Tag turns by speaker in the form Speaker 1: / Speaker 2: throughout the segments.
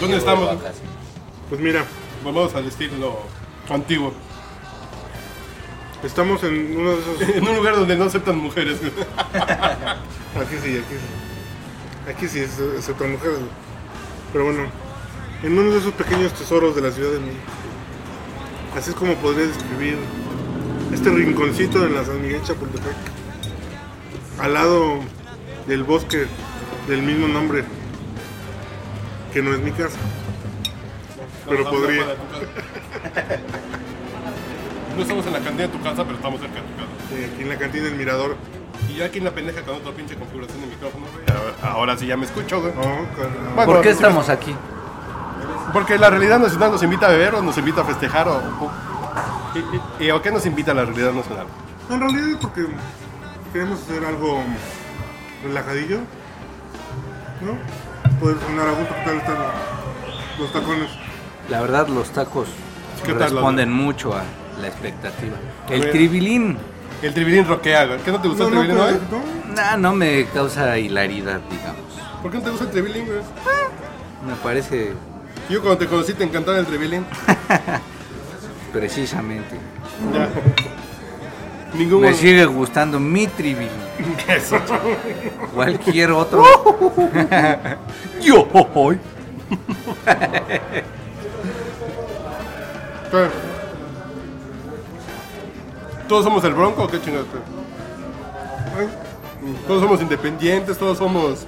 Speaker 1: ¿Dónde estamos?
Speaker 2: Pues mira,
Speaker 1: Volvamos al estilo antiguo.
Speaker 2: estamos en uno de esos.
Speaker 1: En un lugar donde no aceptan mujeres.
Speaker 2: Aquí sí, aquí sí. Aquí sí, es, es otra mujer. Pero bueno, en uno de esos pequeños tesoros de la Ciudad de México. Así es como podría describir este rinconcito en la San Miguel Chapultepec. Al lado del bosque del mismo nombre. Que no es mi casa. Pero podría.
Speaker 1: de. No estamos en la cantina de tu casa, pero estamos cerca de tu casa.
Speaker 2: Sí, aquí en la cantina del Mirador.
Speaker 1: Y yo aquí en la pendeja con otra pinche configuración de micrófono, güey. Ahora, ahora sí ya me escucho, güey.
Speaker 2: No, claro.
Speaker 1: Bueno,
Speaker 3: ¿Por qué estamos aquí?
Speaker 1: Porque la realidad nacional nos invita a beber o nos invita a festejar o... o- y, y- y- ¿o qué nos invita la realidad nacional?
Speaker 2: En realidad es porque queremos hacer algo relajadillo, ¿no? Poder sonar a gusto, ¿qué tal están los tacones?
Speaker 3: La verdad, los tacos
Speaker 1: ¿Qué tal,
Speaker 3: responden mucho a la expectativa. El
Speaker 1: ver.
Speaker 3: tribilín,
Speaker 1: El tribilín roquea. ¿Qué no te gustó
Speaker 2: No,
Speaker 1: el
Speaker 2: no,
Speaker 1: tribilín,
Speaker 2: pero-
Speaker 1: güey?
Speaker 2: no,
Speaker 3: nah, no me causa hilaridad, digamos.
Speaker 1: ¿Por qué no te gusta el tribilín, güey?
Speaker 3: Me parece
Speaker 1: Yo cuando te conocí te encantaba el tribilín.
Speaker 3: precisamente.
Speaker 1: Ya. Ningún...
Speaker 3: Me sigue gustando mi tribilín.
Speaker 1: Eso.
Speaker 3: Cualquier otro. Yo hoy.
Speaker 1: ¿Todos somos el Bronco o qué chingados? Todos somos independientes, todos somos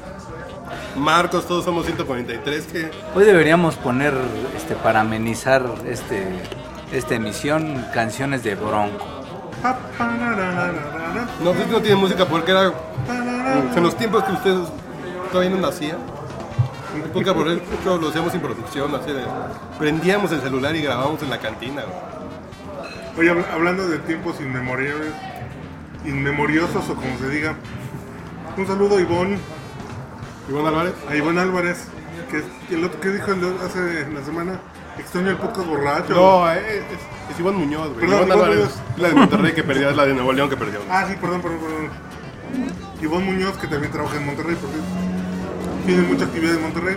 Speaker 1: Marcos, todos somos 143. ¿qué?
Speaker 3: Hoy deberíamos poner, este, para amenizar este, esta emisión, canciones de Bronco.
Speaker 1: No, no tiene música porque era en los tiempos que ustedes todavía no nacían. Nunca por eso lo hacíamos sin producción, así de, prendíamos el celular y grabábamos en la cantina. güey.
Speaker 2: Oye, habl- hablando de tiempos inmemoriales, inmemoriosos o como se diga, un saludo a Ivonne,
Speaker 1: Iván Álvarez.
Speaker 2: a Ivonne Álvarez, que, el otro que dijo el- hace la semana, extraño el podcast borracho.
Speaker 1: No, es, es, es Iván Muñoz, güey.
Speaker 2: Perdón,
Speaker 1: Iván
Speaker 2: Iván
Speaker 1: Álvarez
Speaker 2: Muñoz.
Speaker 1: la de Monterrey que perdió, es la de Nuevo León que perdió.
Speaker 2: Ah, sí, perdón, perdón, perdón. Ivonne Muñoz, que también trabaja en Monterrey, porque tiene mucha actividad en Monterrey.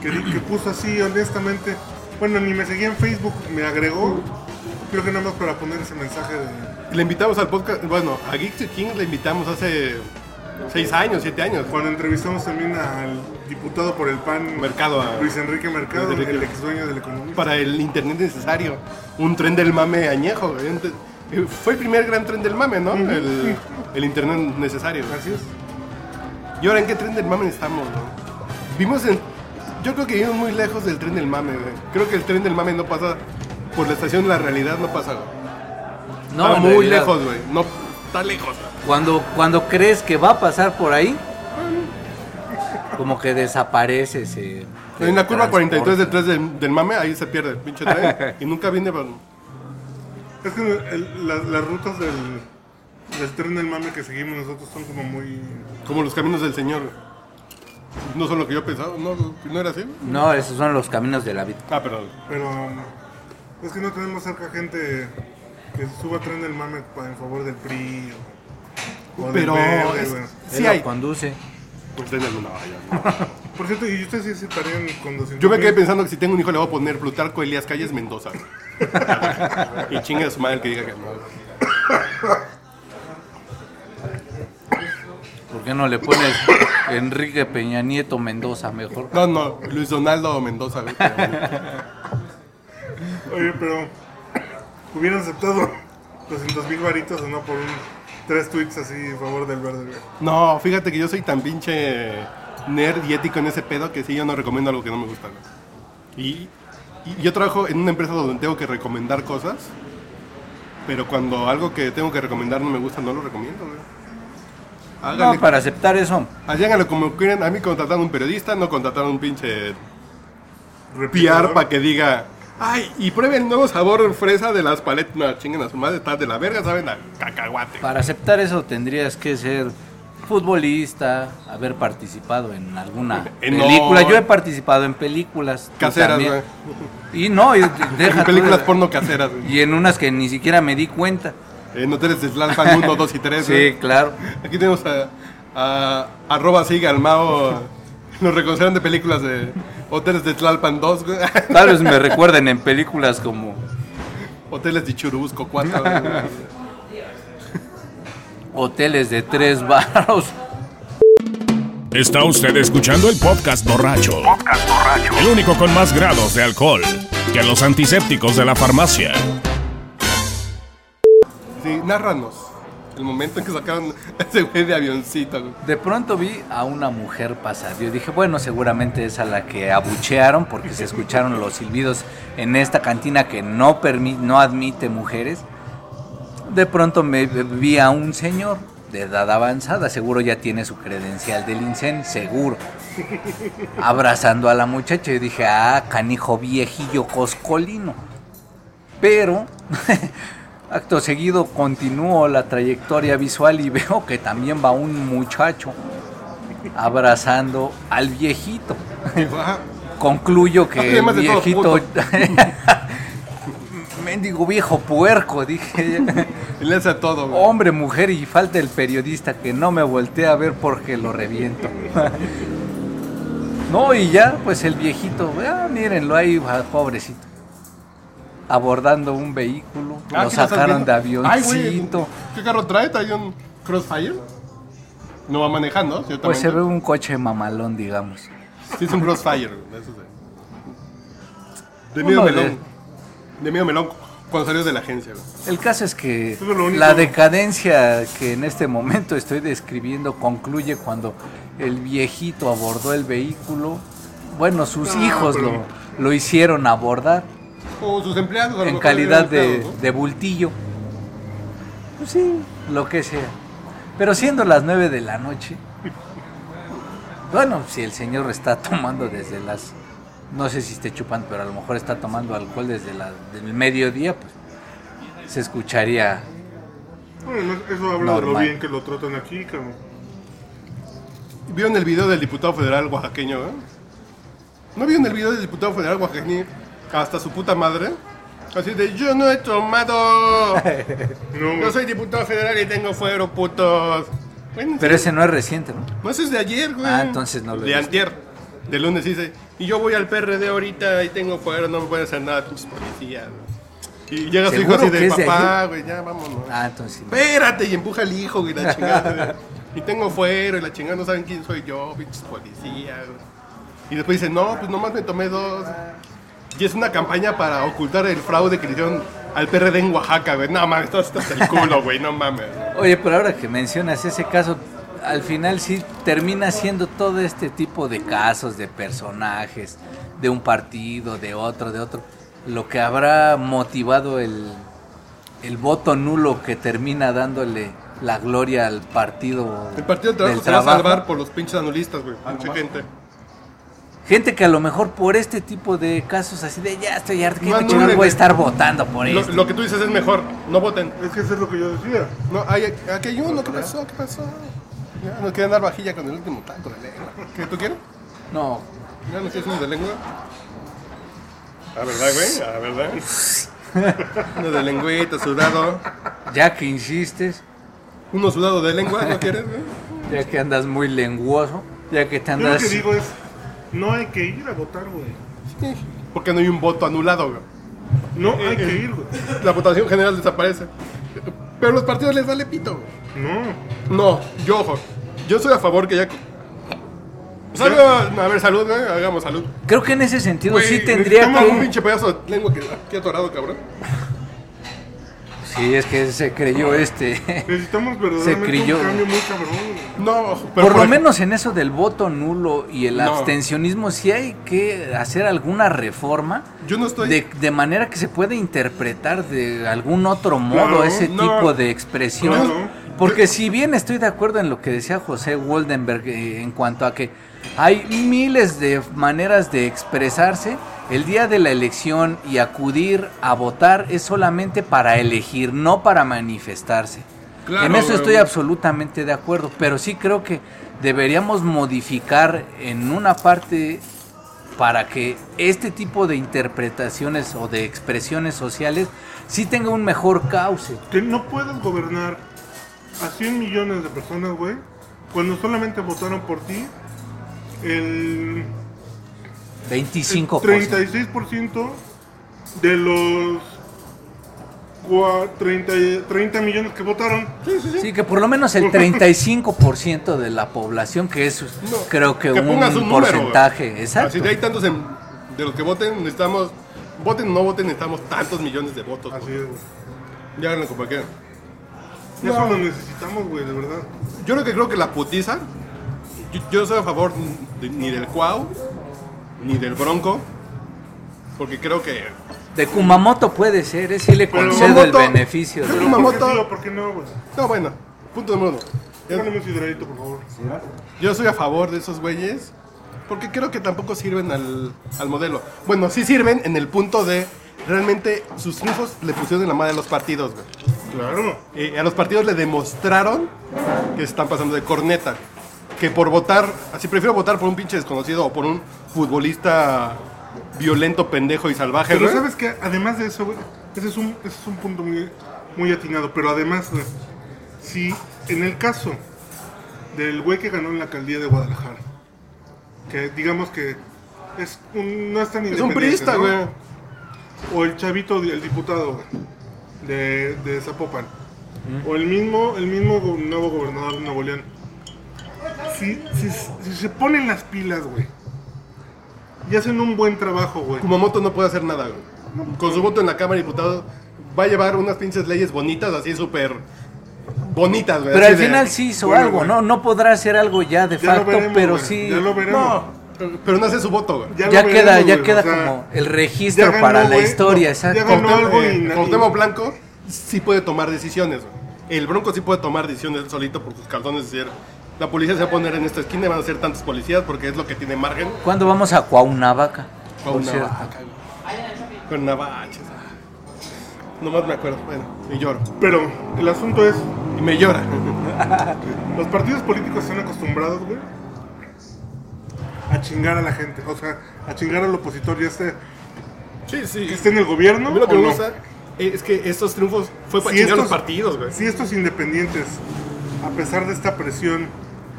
Speaker 2: Que, di- que puso así, honestamente. Bueno, ni me seguía en Facebook, me agregó. Creo que nada más para poner ese mensaje de.
Speaker 1: Le invitamos al podcast, bueno, a Geeks to King le invitamos hace seis años, siete años.
Speaker 2: Cuando entrevistamos también al diputado por el PAN,
Speaker 1: Mercado
Speaker 2: Luis Enrique Mercado,
Speaker 1: Luis Enrique.
Speaker 2: el ex dueño del economía.
Speaker 1: para el internet necesario. Un tren del mame añejo. Fue el primer gran tren del mame, ¿no? El, el internet necesario.
Speaker 2: Así es.
Speaker 1: ¿Y ahora en qué tren del mame estamos? no? Vimos en... Yo creo que vivimos muy lejos del tren del mame. güey. Creo que el tren del mame no pasa por la estación la realidad, no pasa. güey.
Speaker 3: No,
Speaker 1: está muy
Speaker 3: realidad,
Speaker 1: lejos, güey. No, está lejos.
Speaker 3: Cuando, cuando crees que va a pasar por ahí, como que desaparece ese.
Speaker 1: En la curva 43 del
Speaker 3: transporte.
Speaker 1: tren del, del mame, ahí se pierde el pinche tren. y nunca viene...
Speaker 2: Es que el- las, las rutas del, del tren del mame que seguimos nosotros son como muy.
Speaker 1: Como los caminos del Señor. No son lo que yo pensaba. ¿No, ¿No era así?
Speaker 3: No, esos son los caminos de la vida.
Speaker 1: Ah, perdón.
Speaker 2: Pero um, es que no tenemos cerca gente que suba tren del mame en favor del PRI o, o del
Speaker 1: Pero
Speaker 2: verde,
Speaker 1: es-
Speaker 2: güey.
Speaker 1: sí
Speaker 3: Él lo
Speaker 1: hay.
Speaker 3: conduce.
Speaker 1: Pues tren del- no, ya no.
Speaker 2: Por cierto, ¿y ustedes sí estarían conduciendo?
Speaker 1: Yo me quedé pensando que si tengo un hijo le voy a poner Plutarco Elías Calles Mendoza. y chingue a su madre el que diga que no.
Speaker 3: ¿Por qué no le pones Enrique Peña Nieto Mendoza mejor?
Speaker 1: No, no, Luis Donaldo Mendoza.
Speaker 2: Oye, pero hubieran aceptado 200 mil varitos o no por un, tres tweets así en favor del verde, güey.
Speaker 1: No, fíjate que yo soy tan pinche nerd y ético en ese pedo que sí, yo no recomiendo algo que no me gusta. güey. Y, y yo trabajo en una empresa donde tengo que recomendar cosas, pero cuando algo que tengo que recomendar no me gusta, no lo recomiendo. güey. Háganle,
Speaker 3: No, para aceptar eso.
Speaker 1: háganlo como quieran. A mí contrataron un periodista, no contrataron un pinche
Speaker 2: Repitador.
Speaker 1: para que diga, ay, y pruebe el nuevo sabor fresa de las paletas. No, chinguen a su madre, está de la verga, saben a cacahuate.
Speaker 3: Para aceptar eso tendrías que ser futbolista, haber participado en alguna
Speaker 1: En
Speaker 3: película.
Speaker 1: no-
Speaker 3: Yo he participado en películas.
Speaker 1: Caseras, güey.
Speaker 3: Y no, y deja
Speaker 1: En películas porno caseras.
Speaker 3: Y en unas que ni siquiera me di cuenta.
Speaker 1: En hoteles de Tlalpan 1, 2 y 3.
Speaker 3: Sí, claro.
Speaker 1: Aquí tenemos a, a arroba sigue al Mao. Nos reconocerán de películas de hoteles de Tlalpan 2, güey.
Speaker 3: Tal vez me recuerden en películas como
Speaker 1: hoteles de Churubusco 4. güey.
Speaker 3: Hoteles de Tres Barros.
Speaker 4: Está usted escuchando el podcast borracho. El único con más grados de alcohol que los antisépticos de la farmacia.
Speaker 1: Sí, narranos el momento en que sacaron ese güey de avioncito.
Speaker 3: De pronto vi a una mujer pasar. Yo dije, bueno, seguramente es a la que abuchearon porque se escucharon los silbidos en esta cantina que no, admite mujeres. De pronto me vi a un señor de edad avanzada, seguro ya tiene su credencial del INSEN, seguro. Abrazando a la muchacha y dije, ah, canijo viejillo coscolino. Pero, acto seguido, continúo la trayectoria visual y veo que también va un muchacho abrazando al viejito.
Speaker 1: Dijo, "Ajá,
Speaker 3: Concluyo que el
Speaker 1: Además de todo,
Speaker 3: viejito... Mendigo viejo puerco, dije.
Speaker 1: le hace todo. güey.
Speaker 3: Hombre, mujer y falta el periodista que no me voltee a ver porque lo reviento. no, y ya, pues el viejito, ah, mírenlo ahí, ah, pobrecito. Abordando un vehículo,
Speaker 1: Ah,
Speaker 3: lo
Speaker 1: ¿qué le estás
Speaker 3: sacaron de
Speaker 1: viendo? Ay,
Speaker 3: avioncito.
Speaker 1: ¿Qué carro trae? ¿Trae un Crossfire? No va manejando, ciertamente.
Speaker 3: Pues se ve un coche mamalón, digamos.
Speaker 1: Sí, es un Crossfire. de
Speaker 3: Uno de-
Speaker 1: melón. De medio melón cuando salió de la agencia.
Speaker 3: El caso es que
Speaker 2: es
Speaker 3: la decadencia que en este momento estoy describiendo concluye cuando el viejito abordó el vehículo. Bueno, sus
Speaker 2: No,
Speaker 3: hijos
Speaker 2: pero-
Speaker 3: lo, lo hicieron abordar
Speaker 1: O sus empleados. a lo
Speaker 3: en
Speaker 1: mejor
Speaker 3: calidad de, de bultillo. Pues sí, lo que sea. Pero siendo las 9 de la noche, bueno, si el señor está tomando desde las, no sé si esté chupando, pero a lo mejor está tomando alcohol desde la, del mediodía, pues se escucharía
Speaker 2: Bueno, eso habla de lo
Speaker 3: Normal.
Speaker 2: bien que lo tratan aquí, cabrón.
Speaker 1: ¿Vieron el video del diputado federal oaxaqueño? eh? ¿No vieron el video del diputado federal oaxaqueño hasta su puta madre? Así de, yo no he tomado.
Speaker 2: No,
Speaker 1: Yo soy diputado federal y tengo fuero, putos. Bueno,
Speaker 3: Pero
Speaker 1: sí.
Speaker 3: ese no es reciente, ¿no?
Speaker 1: No, ese es de ayer, güey.
Speaker 3: Ah, entonces no lo
Speaker 1: De antier. De lunes dice, y yo voy al PRD ahorita y tengo fuero, no me puede hacer nada, pinches policías. güey". Y llega su hijo
Speaker 3: ¿Seguro
Speaker 1: así de, papá, güey, ya vámonos.
Speaker 3: Ah, entonces sí.
Speaker 1: Espérate, y empuja al hijo, güey, la chingada. y tengo fuero, y la chingada no saben quién soy yo, pinches policías. güey. Y después dice, no, pues nomás me tomé dos. Y es una campaña para ocultar el fraude que le hicieron al PRD en Oaxaca, güey. No mames, todo está hasta el culo, güey, no mames.
Speaker 3: Oye, pero ahora que mencionas ese caso, al final sí termina siendo todo este tipo de casos, de personajes, de un partido, de otro, de otro, lo que habrá motivado el, el voto nulo que termina dándole la gloria al partido.
Speaker 1: El partido de trabajo
Speaker 3: del
Speaker 1: se va a
Speaker 3: trabajo.
Speaker 1: salvar por los pinches anulistas, güey. Mucha gente.
Speaker 3: Gente que a lo mejor por este tipo de casos así de ya estoy harto, que
Speaker 1: No
Speaker 3: voy a estar votando por
Speaker 1: Lo,
Speaker 3: esto.
Speaker 1: lo que tú dices es mejor, no voten.
Speaker 2: es que eso es lo que yo decía.
Speaker 1: No, hay, aquí hay uno, ¿qué pasó? ¿Qué pasó? Ya nos quieren dar vajilla con el último taco de lengua. ¿Qué tú quieres?
Speaker 3: No,
Speaker 1: ¿Ya no quieres uno de lengua? ¿A verdad, güey? ¿A verdad? uno de lengüita, sudado.
Speaker 3: ya que insistes,
Speaker 1: Uno sudado de lengua, ¿no quieres, güey?
Speaker 3: ya que andas muy lenguoso, ya que te
Speaker 2: Yo lo
Speaker 3: andas...
Speaker 2: que digo es, no hay que ir a votar, güey.
Speaker 1: Sí, Porque no hay un voto anulado, güey.
Speaker 2: No hay que ir, güey.
Speaker 1: La votación general desaparece. Pero los partidos les vale pito, güey.
Speaker 2: No.
Speaker 1: No, yo, ojo. Yo estoy a favor que ya. Salga, a ver, salud, güey. Hagamos salud.
Speaker 3: Creo que en ese sentido
Speaker 1: Güey,
Speaker 3: sí tendría
Speaker 1: necesitamos un
Speaker 3: que...
Speaker 1: pinche pedazo de lengua que aquí atorado, cabrón.
Speaker 3: Sí, es que se creyó este...
Speaker 2: Necesitamos verdaderamente
Speaker 3: creyó.
Speaker 2: un cambio muy cabrón, güey.
Speaker 1: No, pero
Speaker 3: Por lo menos en eso del voto nulo y el
Speaker 1: No.
Speaker 3: abstencionismo sí hay que hacer alguna reforma
Speaker 1: Yo no estoy.
Speaker 3: de, de manera que se pueda interpretar de algún otro modo
Speaker 2: Claro,
Speaker 3: ese
Speaker 1: no.
Speaker 3: tipo de expresión.
Speaker 2: Claro.
Speaker 3: Porque si bien estoy de acuerdo en lo que decía José Woldenberg eh, en cuanto a que hay miles de maneras de expresarse, el día de la elección y acudir a votar es solamente para elegir, no para manifestarse.
Speaker 1: Claro,
Speaker 3: en eso
Speaker 1: güey.
Speaker 3: estoy absolutamente de acuerdo, pero sí creo que deberíamos modificar en una parte para que este tipo de interpretaciones o de expresiones sociales sí tenga un mejor cauce.
Speaker 2: Que no puedes gobernar a 100 millones de personas, güey, cuando solamente votaron por ti el, el
Speaker 3: 25%.
Speaker 2: 36% de los cua- 30, y- 30 millones que votaron.
Speaker 3: Sí, que por lo menos el 35% de la población, que es
Speaker 1: No,
Speaker 3: creo que,
Speaker 1: que
Speaker 3: un
Speaker 1: número,
Speaker 3: porcentaje, exacto.
Speaker 1: Así de hay tantos en- de los que voten, necesitamos, voten o no voten, necesitamos tantos millones de votos.
Speaker 2: Así es, güey.
Speaker 1: Ya háganlo como quieran.
Speaker 2: Eso lo necesitamos, güey, de verdad.
Speaker 1: Yo lo que creo que la putiza, yo, yo no soy a favor de- ni del Cuau, ni del Bronco, porque creo que...
Speaker 3: De Kumamoto puede ser, es sí le
Speaker 2: Pero
Speaker 3: concedo el
Speaker 1: Kumamoto-
Speaker 3: beneficio.
Speaker 1: Pero
Speaker 3: de-
Speaker 2: ¿Por
Speaker 1: Kumamoto-
Speaker 2: qué sí o por qué no, güey?
Speaker 1: No, bueno, punto número uno.
Speaker 2: Póngame un sidradito, por favor.
Speaker 1: Yo soy a favor de esos güeyes, porque creo que tampoco sirven al, al modelo. Bueno, sí sirven en el punto de realmente sus triunfos le pusieron en la madre a los partidos, güey.
Speaker 2: Claro.
Speaker 1: Eh, a los partidos le demostraron que se están pasando de corneta. Que por votar, así prefiero votar por un pinche desconocido o por un futbolista violento, pendejo y salvaje,
Speaker 2: Pero
Speaker 1: güey.
Speaker 2: sabes que además de eso, güey, ese es un, ese es un punto muy, muy atinado. Pero además, güey, si en el caso del güey que ganó en la alcaldía de Guadalajara, que digamos que es un, no es tan
Speaker 1: Es un priista,
Speaker 2: ¿no?
Speaker 1: güey.
Speaker 2: O el chavito, el diputado, güey, de, de Zapopan. O el mismo, el mismo nuevo gobernador de Nuevo León. Si, si, si se ponen las pilas, güey, y hacen un buen trabajo, güey.
Speaker 1: Kumamoto no puede hacer nada, güey. Con su voto en la Cámara de Diputados va a llevar unas pinches leyes bonitas, así súper bonitas, güey.
Speaker 3: Pero al
Speaker 1: de-
Speaker 3: final sí hizo
Speaker 2: Bueno,
Speaker 3: algo,
Speaker 2: güey.
Speaker 3: ¿no? No podrá hacer algo ya de
Speaker 2: Ya
Speaker 3: facto,
Speaker 2: veremos,
Speaker 3: pero
Speaker 2: güey,
Speaker 3: sí.
Speaker 2: Ya lo veremos.
Speaker 1: No, pero- no hace su voto, güey.
Speaker 2: Ya
Speaker 3: queda,
Speaker 2: veremos,
Speaker 3: ya
Speaker 2: güey,
Speaker 3: queda
Speaker 2: o sea,
Speaker 3: como el registro
Speaker 2: ganó,
Speaker 3: para la historia,
Speaker 2: no,
Speaker 3: exacto.
Speaker 2: ya ganó algo
Speaker 1: eh,
Speaker 2: y-
Speaker 1: Blanco sí puede tomar decisiones, güey. El Bronco sí puede tomar decisiones él solito por sus calzones, es decir, la policía se va a poner en esta esquina y van a ser tantos policías porque es lo que tiene margen.
Speaker 3: ¿Cuándo vamos a Cuauhnavaca?
Speaker 1: Con
Speaker 3: Por
Speaker 1: una
Speaker 3: cierto.
Speaker 1: vaca, güey. Con navajas. Nomás me acuerdo, bueno, y lloro.
Speaker 2: Pero el asunto es,
Speaker 1: Y me llora.
Speaker 2: los partidos políticos están acostumbrados, güey, a chingar a la gente. O sea, a chingar al opositor, ya esté,
Speaker 1: Sí, sí.
Speaker 2: que esté en el gobierno
Speaker 1: A mí lo que
Speaker 2: o
Speaker 1: me
Speaker 2: no.
Speaker 1: gusta es que estos triunfos fue para
Speaker 2: Si
Speaker 1: chingar a los
Speaker 2: estos-
Speaker 1: partidos, güey.
Speaker 2: Si estos independientes, a pesar de esta presión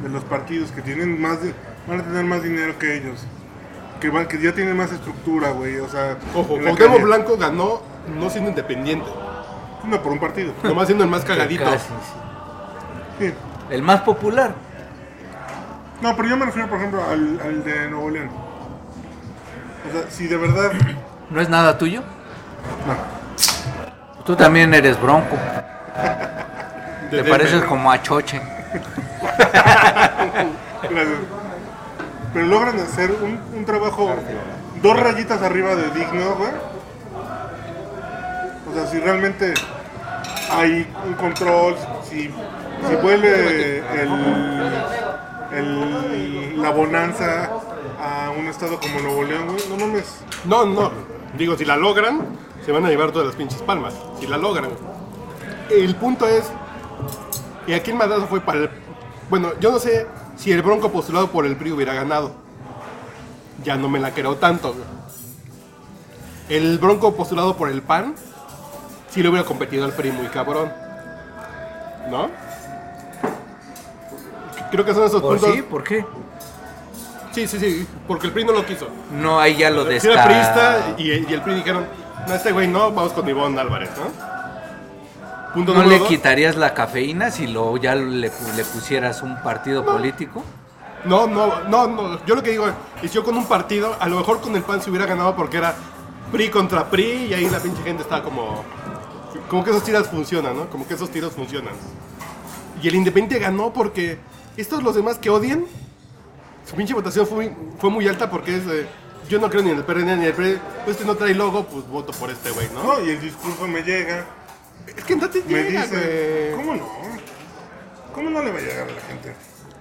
Speaker 2: de los partidos que tienen más, de- van a tener más dinero que ellos, que, van, que ya tienen más estructura, güey, o sea,
Speaker 1: Ojo, Cuauhtémoc. Blanco ganó no siendo independiente,
Speaker 2: no por un partido.
Speaker 1: nomás siendo el más cagadito.
Speaker 3: Casi, sí.
Speaker 2: Sí.
Speaker 3: El más popular.
Speaker 2: No, pero yo me refiero, por ejemplo, al, al de Nuevo León. O sea, si de verdad.
Speaker 3: ¿No es nada tuyo?
Speaker 2: No.
Speaker 3: Tú también eres bronco. Te pareces como a Choche.
Speaker 2: Pero logran hacer un, un trabajo dos rayitas arriba de digno, güey. O sea, si realmente hay un control, si, si vuelve el, el- la bonanza a un estado como Nuevo León, güey, no mames.
Speaker 1: No, no. Digo, si la logran, se van a llevar todas las pinches palmas. Si la logran. El punto es. Y aquí el madrazo fue para el. Bueno, yo no sé si el Bronco postulado por el PRI hubiera ganado. Ya no me la creo tanto. El Bronco postulado por el PAN. Sí le hubiera competido al PRI muy cabrón. ¿No? Creo que son esos
Speaker 3: ¿Por
Speaker 1: puntos.
Speaker 3: sí? ¿Por qué?
Speaker 1: Sí, sí, sí. Porque el PRI no lo quiso.
Speaker 3: No, ahí ya lo
Speaker 1: Sí,
Speaker 3: descarta.
Speaker 1: era priista y, y el PRI dijeron, no, este güey no, vamos con Ivonne Álvarez, ¿no? Punto
Speaker 3: ¿No le
Speaker 1: dos.
Speaker 3: quitarías la cafeína si lo, ya le, le pusieras un partido político?
Speaker 1: No, no, no, no. Yo lo que digo es, yo con un partido, a lo mejor con el PAN se hubiera ganado porque era PRI contra PRI y ahí la pinche gente estaba como... Como que esos tiros funcionan, ¿no? Como que esos tiros funcionan. Y el Independiente ganó porque estos los demás que odian, su pinche votación fue muy, fue muy alta porque es... de, yo no creo ni en el PRD ni en el PRI. Pues este no trae logo, pues voto por este güey, ¿no?
Speaker 2: No, y el discurso me llega,
Speaker 1: Es que no te
Speaker 2: me
Speaker 1: llega,
Speaker 2: dice,
Speaker 1: güey.
Speaker 2: ¿cómo no? ¿Cómo no le va a llegar a la gente?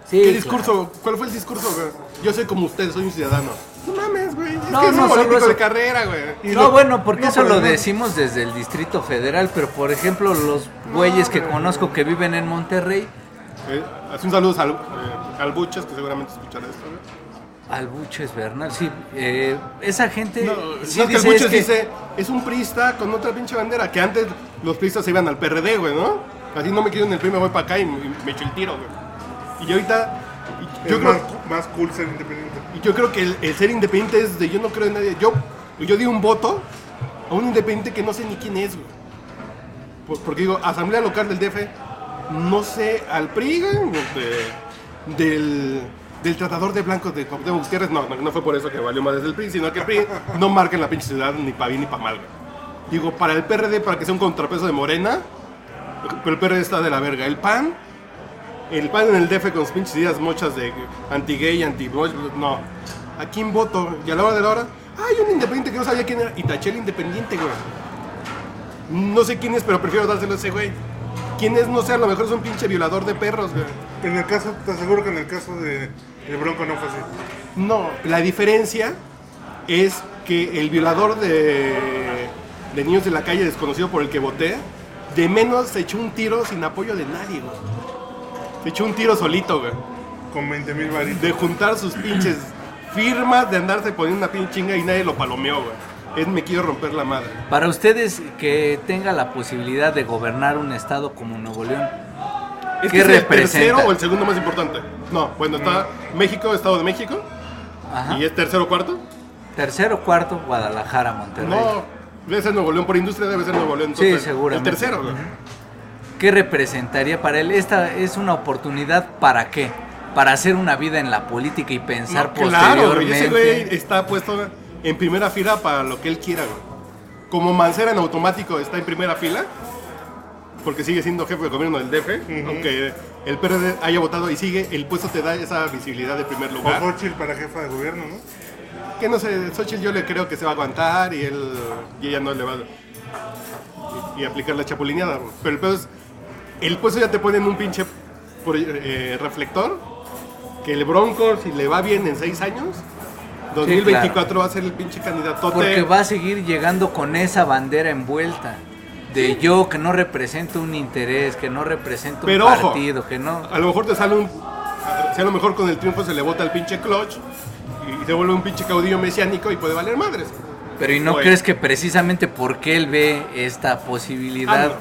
Speaker 3: Sí,
Speaker 1: ¿Qué discurso? ¿Cuál fue el discurso, güey? Yo soy como usted, soy un ciudadano. No mames, güey. Es
Speaker 3: No,
Speaker 1: que es
Speaker 3: no,
Speaker 1: un
Speaker 3: solo
Speaker 1: político
Speaker 3: eso.
Speaker 1: de carrera, güey.
Speaker 3: No, bueno, porque
Speaker 2: no,
Speaker 3: eso lo
Speaker 2: no.
Speaker 3: decimos desde el Distrito Federal, pero por ejemplo los güeyes que conozco que viven en Monterrey,
Speaker 1: Eh, hace un saludo al, eh, al Buches, que seguramente escuchará esto, güey.
Speaker 3: Albuches Bernal, sí, eh, esa gente
Speaker 1: No,
Speaker 3: sí
Speaker 1: no, que el
Speaker 3: dice,
Speaker 1: Buches
Speaker 3: es que-
Speaker 1: dice, es un priista con otra pinche bandera, que antes los priistas se iban al PRD, güey, ¿no? Así no me quiero en el PRI, me voy para acá y, me echo el tiro, güey. Y ahorita, y
Speaker 2: Es
Speaker 1: yo creo,
Speaker 2: más, más cool ser independiente.
Speaker 1: y yo creo que el, el ser independiente es de yo no creo en nadie. Yo, yo di un voto a un independiente que no sé ni quién es, güey. Por- porque digo, Asamblea Local del DF, no sé al PRI, güey, de- del, del tratador de blancos de Cuauhtémoc Gutiérrez. No, no, no fue por eso que valió más desde el PRI, sino que el PRI no marca en la pinche ciudad ni para bien ni para mal. Digo, para el PRD, para que sea un contrapeso de Morena, pero el PRD está de la verga. El PAN, el PAN en el DF con sus pinches ideas mochas de anti-gay, anti no. ¿A quién voto? Y a la hora de la hora, hay un independiente que no sabía quién era. Y taché independiente, güey. No sé quién es, pero prefiero dárselo a ese güey. ¿Quién es? No sé, a lo mejor es un pinche violador de perros, güey.
Speaker 2: En el caso, te aseguro que en el caso de el Bronco no fue así.
Speaker 1: No, la diferencia es que el violador de, de niños de la calle desconocido por el que voté, de menos se echó un tiro sin apoyo de nadie, güey. Se echó un tiro solito, güey.
Speaker 2: Con 20 mil varitos.
Speaker 1: De juntar sus pinches firmas, de andarse poniendo una pinche chinga y nadie lo palomeó, güey. Es me quiero romper la madre.
Speaker 3: Para ustedes que tenga la posibilidad de gobernar un estado como Nuevo León,
Speaker 1: ¿Es
Speaker 3: ¿Qué
Speaker 1: es el
Speaker 3: representa?
Speaker 1: tercero o el segundo más importante? No, bueno, está México, Estado de México,
Speaker 3: ajá,
Speaker 1: y es tercero o cuarto.
Speaker 3: tercero, cuarto, Guadalajara, Monterrey.
Speaker 1: No, debe ser Nuevo León por industria, debe ser Nuevo León.
Speaker 3: Sí, seguramente.
Speaker 1: El tercero, güey.
Speaker 3: ¿Qué representaría para él? Esta es una oportunidad para qué? Para hacer una vida en la política y pensar
Speaker 1: No, claro,
Speaker 3: posteriormente.
Speaker 1: ese güey está puesto en primera fila para lo que él quiera, güey. Como Mancera en automático está en primera fila, porque sigue siendo jefe de gobierno del DF, aunque el PRD haya votado y sigue, el puesto te da esa visibilidad de primer
Speaker 2: O
Speaker 1: lugar.
Speaker 2: Xochitl para jefa de gobierno, ¿no?
Speaker 1: Que no sé, Xochitl yo le creo que se va a aguantar y él y ella no le va a y, y aplicar la chapulineada. Pero el pedo es, el puesto ya te pone en un pinche por- eh, reflector, que el Bronco, si le va bien en seis años, 2024 va a ser el pinche candidato.
Speaker 3: Porque va a seguir llegando con esa bandera envuelta. De yo que no represento un interés, que no represento
Speaker 1: Pero
Speaker 3: un
Speaker 1: ojo,
Speaker 3: partido, que no.
Speaker 1: A lo mejor te sale un. Si a lo mejor con el triunfo se le bota el pinche clutch y se vuelve un pinche caudillo mesiánico y puede valer madres.
Speaker 3: Pero ¿y no
Speaker 1: Oye.
Speaker 3: crees que precisamente porque él ve esta posibilidad,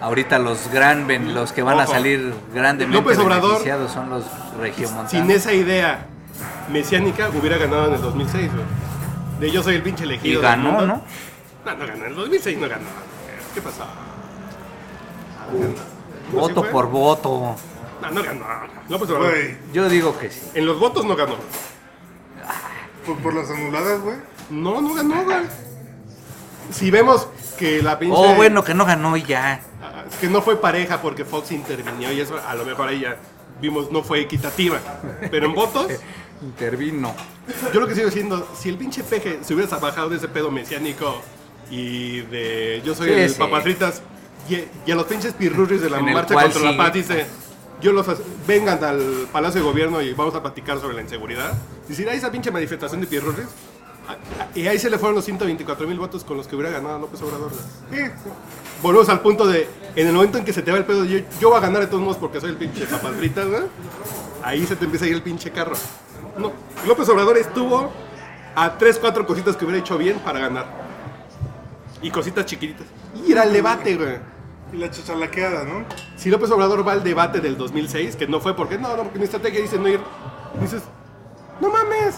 Speaker 1: Ah,
Speaker 3: ahorita los gran los que van a salir grandemente
Speaker 1: López Obrador,
Speaker 3: beneficiados son los regiomontanos?
Speaker 1: Sin esa idea mesiánica hubiera ganado en el 2006, güey. De yo soy el pinche
Speaker 3: y
Speaker 1: elegido. del
Speaker 3: ganó. ¿no?
Speaker 1: No, no ganó. En el 2006 no ganó. ¿Qué pasó? ¿Sí
Speaker 3: Voto por voto.
Speaker 1: No, no ganó. López Obrador.
Speaker 2: Güey,
Speaker 3: Yo digo que sí.
Speaker 1: En los votos no ganó.
Speaker 2: por, por las anuladas, güey.
Speaker 1: No, no ganó, güey. Si vemos que la pinche.
Speaker 3: Oh, bueno, que no ganó y ya.
Speaker 1: Ah, Es que no fue pareja porque Fox intervinió y eso a lo mejor ahí ya vimos no fue equitativa. Pero en votos,
Speaker 3: Intervino.
Speaker 1: yo lo que sigo diciendo, si el pinche peje se hubiera bajado de ese pedo mesiánico y de yo soy
Speaker 3: Sí,
Speaker 1: el
Speaker 3: sí.
Speaker 1: papatritas y, y a los pinches pirurris de la
Speaker 3: En
Speaker 1: marcha contra
Speaker 3: sí.
Speaker 1: la paz dice, yo los vengan al Palacio de Gobierno y vamos a platicar sobre la inseguridad. Decir, ahí esa pinche manifestación de pirurris. Y ahí se le fueron los 124 mil votos con los que hubiera ganado López Obrador. Volvemos al punto de, en el momento en que se te va el pedo, yo, yo voy a ganar de todos modos porque soy el pinche papadritas, ¿no? Ahí se te empieza a ir el pinche carro. No, López Obrador estuvo a tres, cuatro cositas que hubiera hecho bien para ganar. Y cositas chiquititas. Y era el debate, güey.
Speaker 2: y la chachalaqueada, ¿no?
Speaker 1: Si López Obrador va al debate del 2006, que no fue porque, no, no, porque mi estrategia dice no ir, dices, no mames.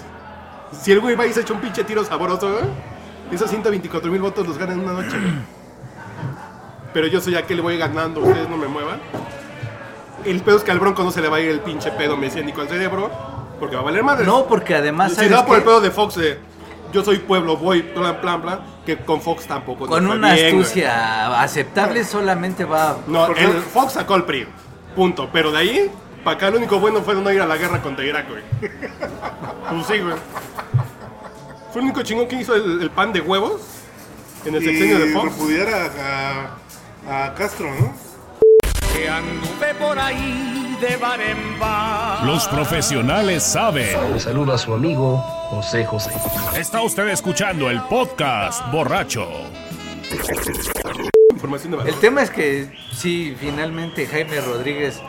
Speaker 1: Si el güey va y se echa un pinche tiro sabroso, güey, esos 124 mil votos los gana en una noche, güey. Pero yo soy aquel, le voy ganando, ustedes no me muevan. El pedo es que al bronco no se le va a ir el pinche pedo mesiánico al cerebro, porque va a valer madre.
Speaker 3: No, porque además
Speaker 1: si
Speaker 3: ¿sabes
Speaker 1: da por el pedo de Fox de, yo soy pueblo, voy, plan, plan, plan, que con Fox tampoco.
Speaker 3: con una
Speaker 1: bien, güey.
Speaker 3: astucia aceptable solamente va
Speaker 1: No,
Speaker 2: Porque-
Speaker 1: el Fox sacó al PRI. Punto. Pero de ahí, para acá, lo único bueno fue no ir a la guerra contra Irak, güey. Pues sí, güey. Fue el único chingón que hizo el, el pan de huevos en el sexenio de Fox.
Speaker 2: repudiar a, a, a Castro, ¿no?
Speaker 5: que anduve por ahí de bar en bar.
Speaker 4: Los profesionales saben.
Speaker 6: Un saludo a su amigo José José.
Speaker 4: Está usted escuchando el podcast borracho.
Speaker 1: Información de valor.
Speaker 3: El tema es que sí, finalmente Jaime Rodríguez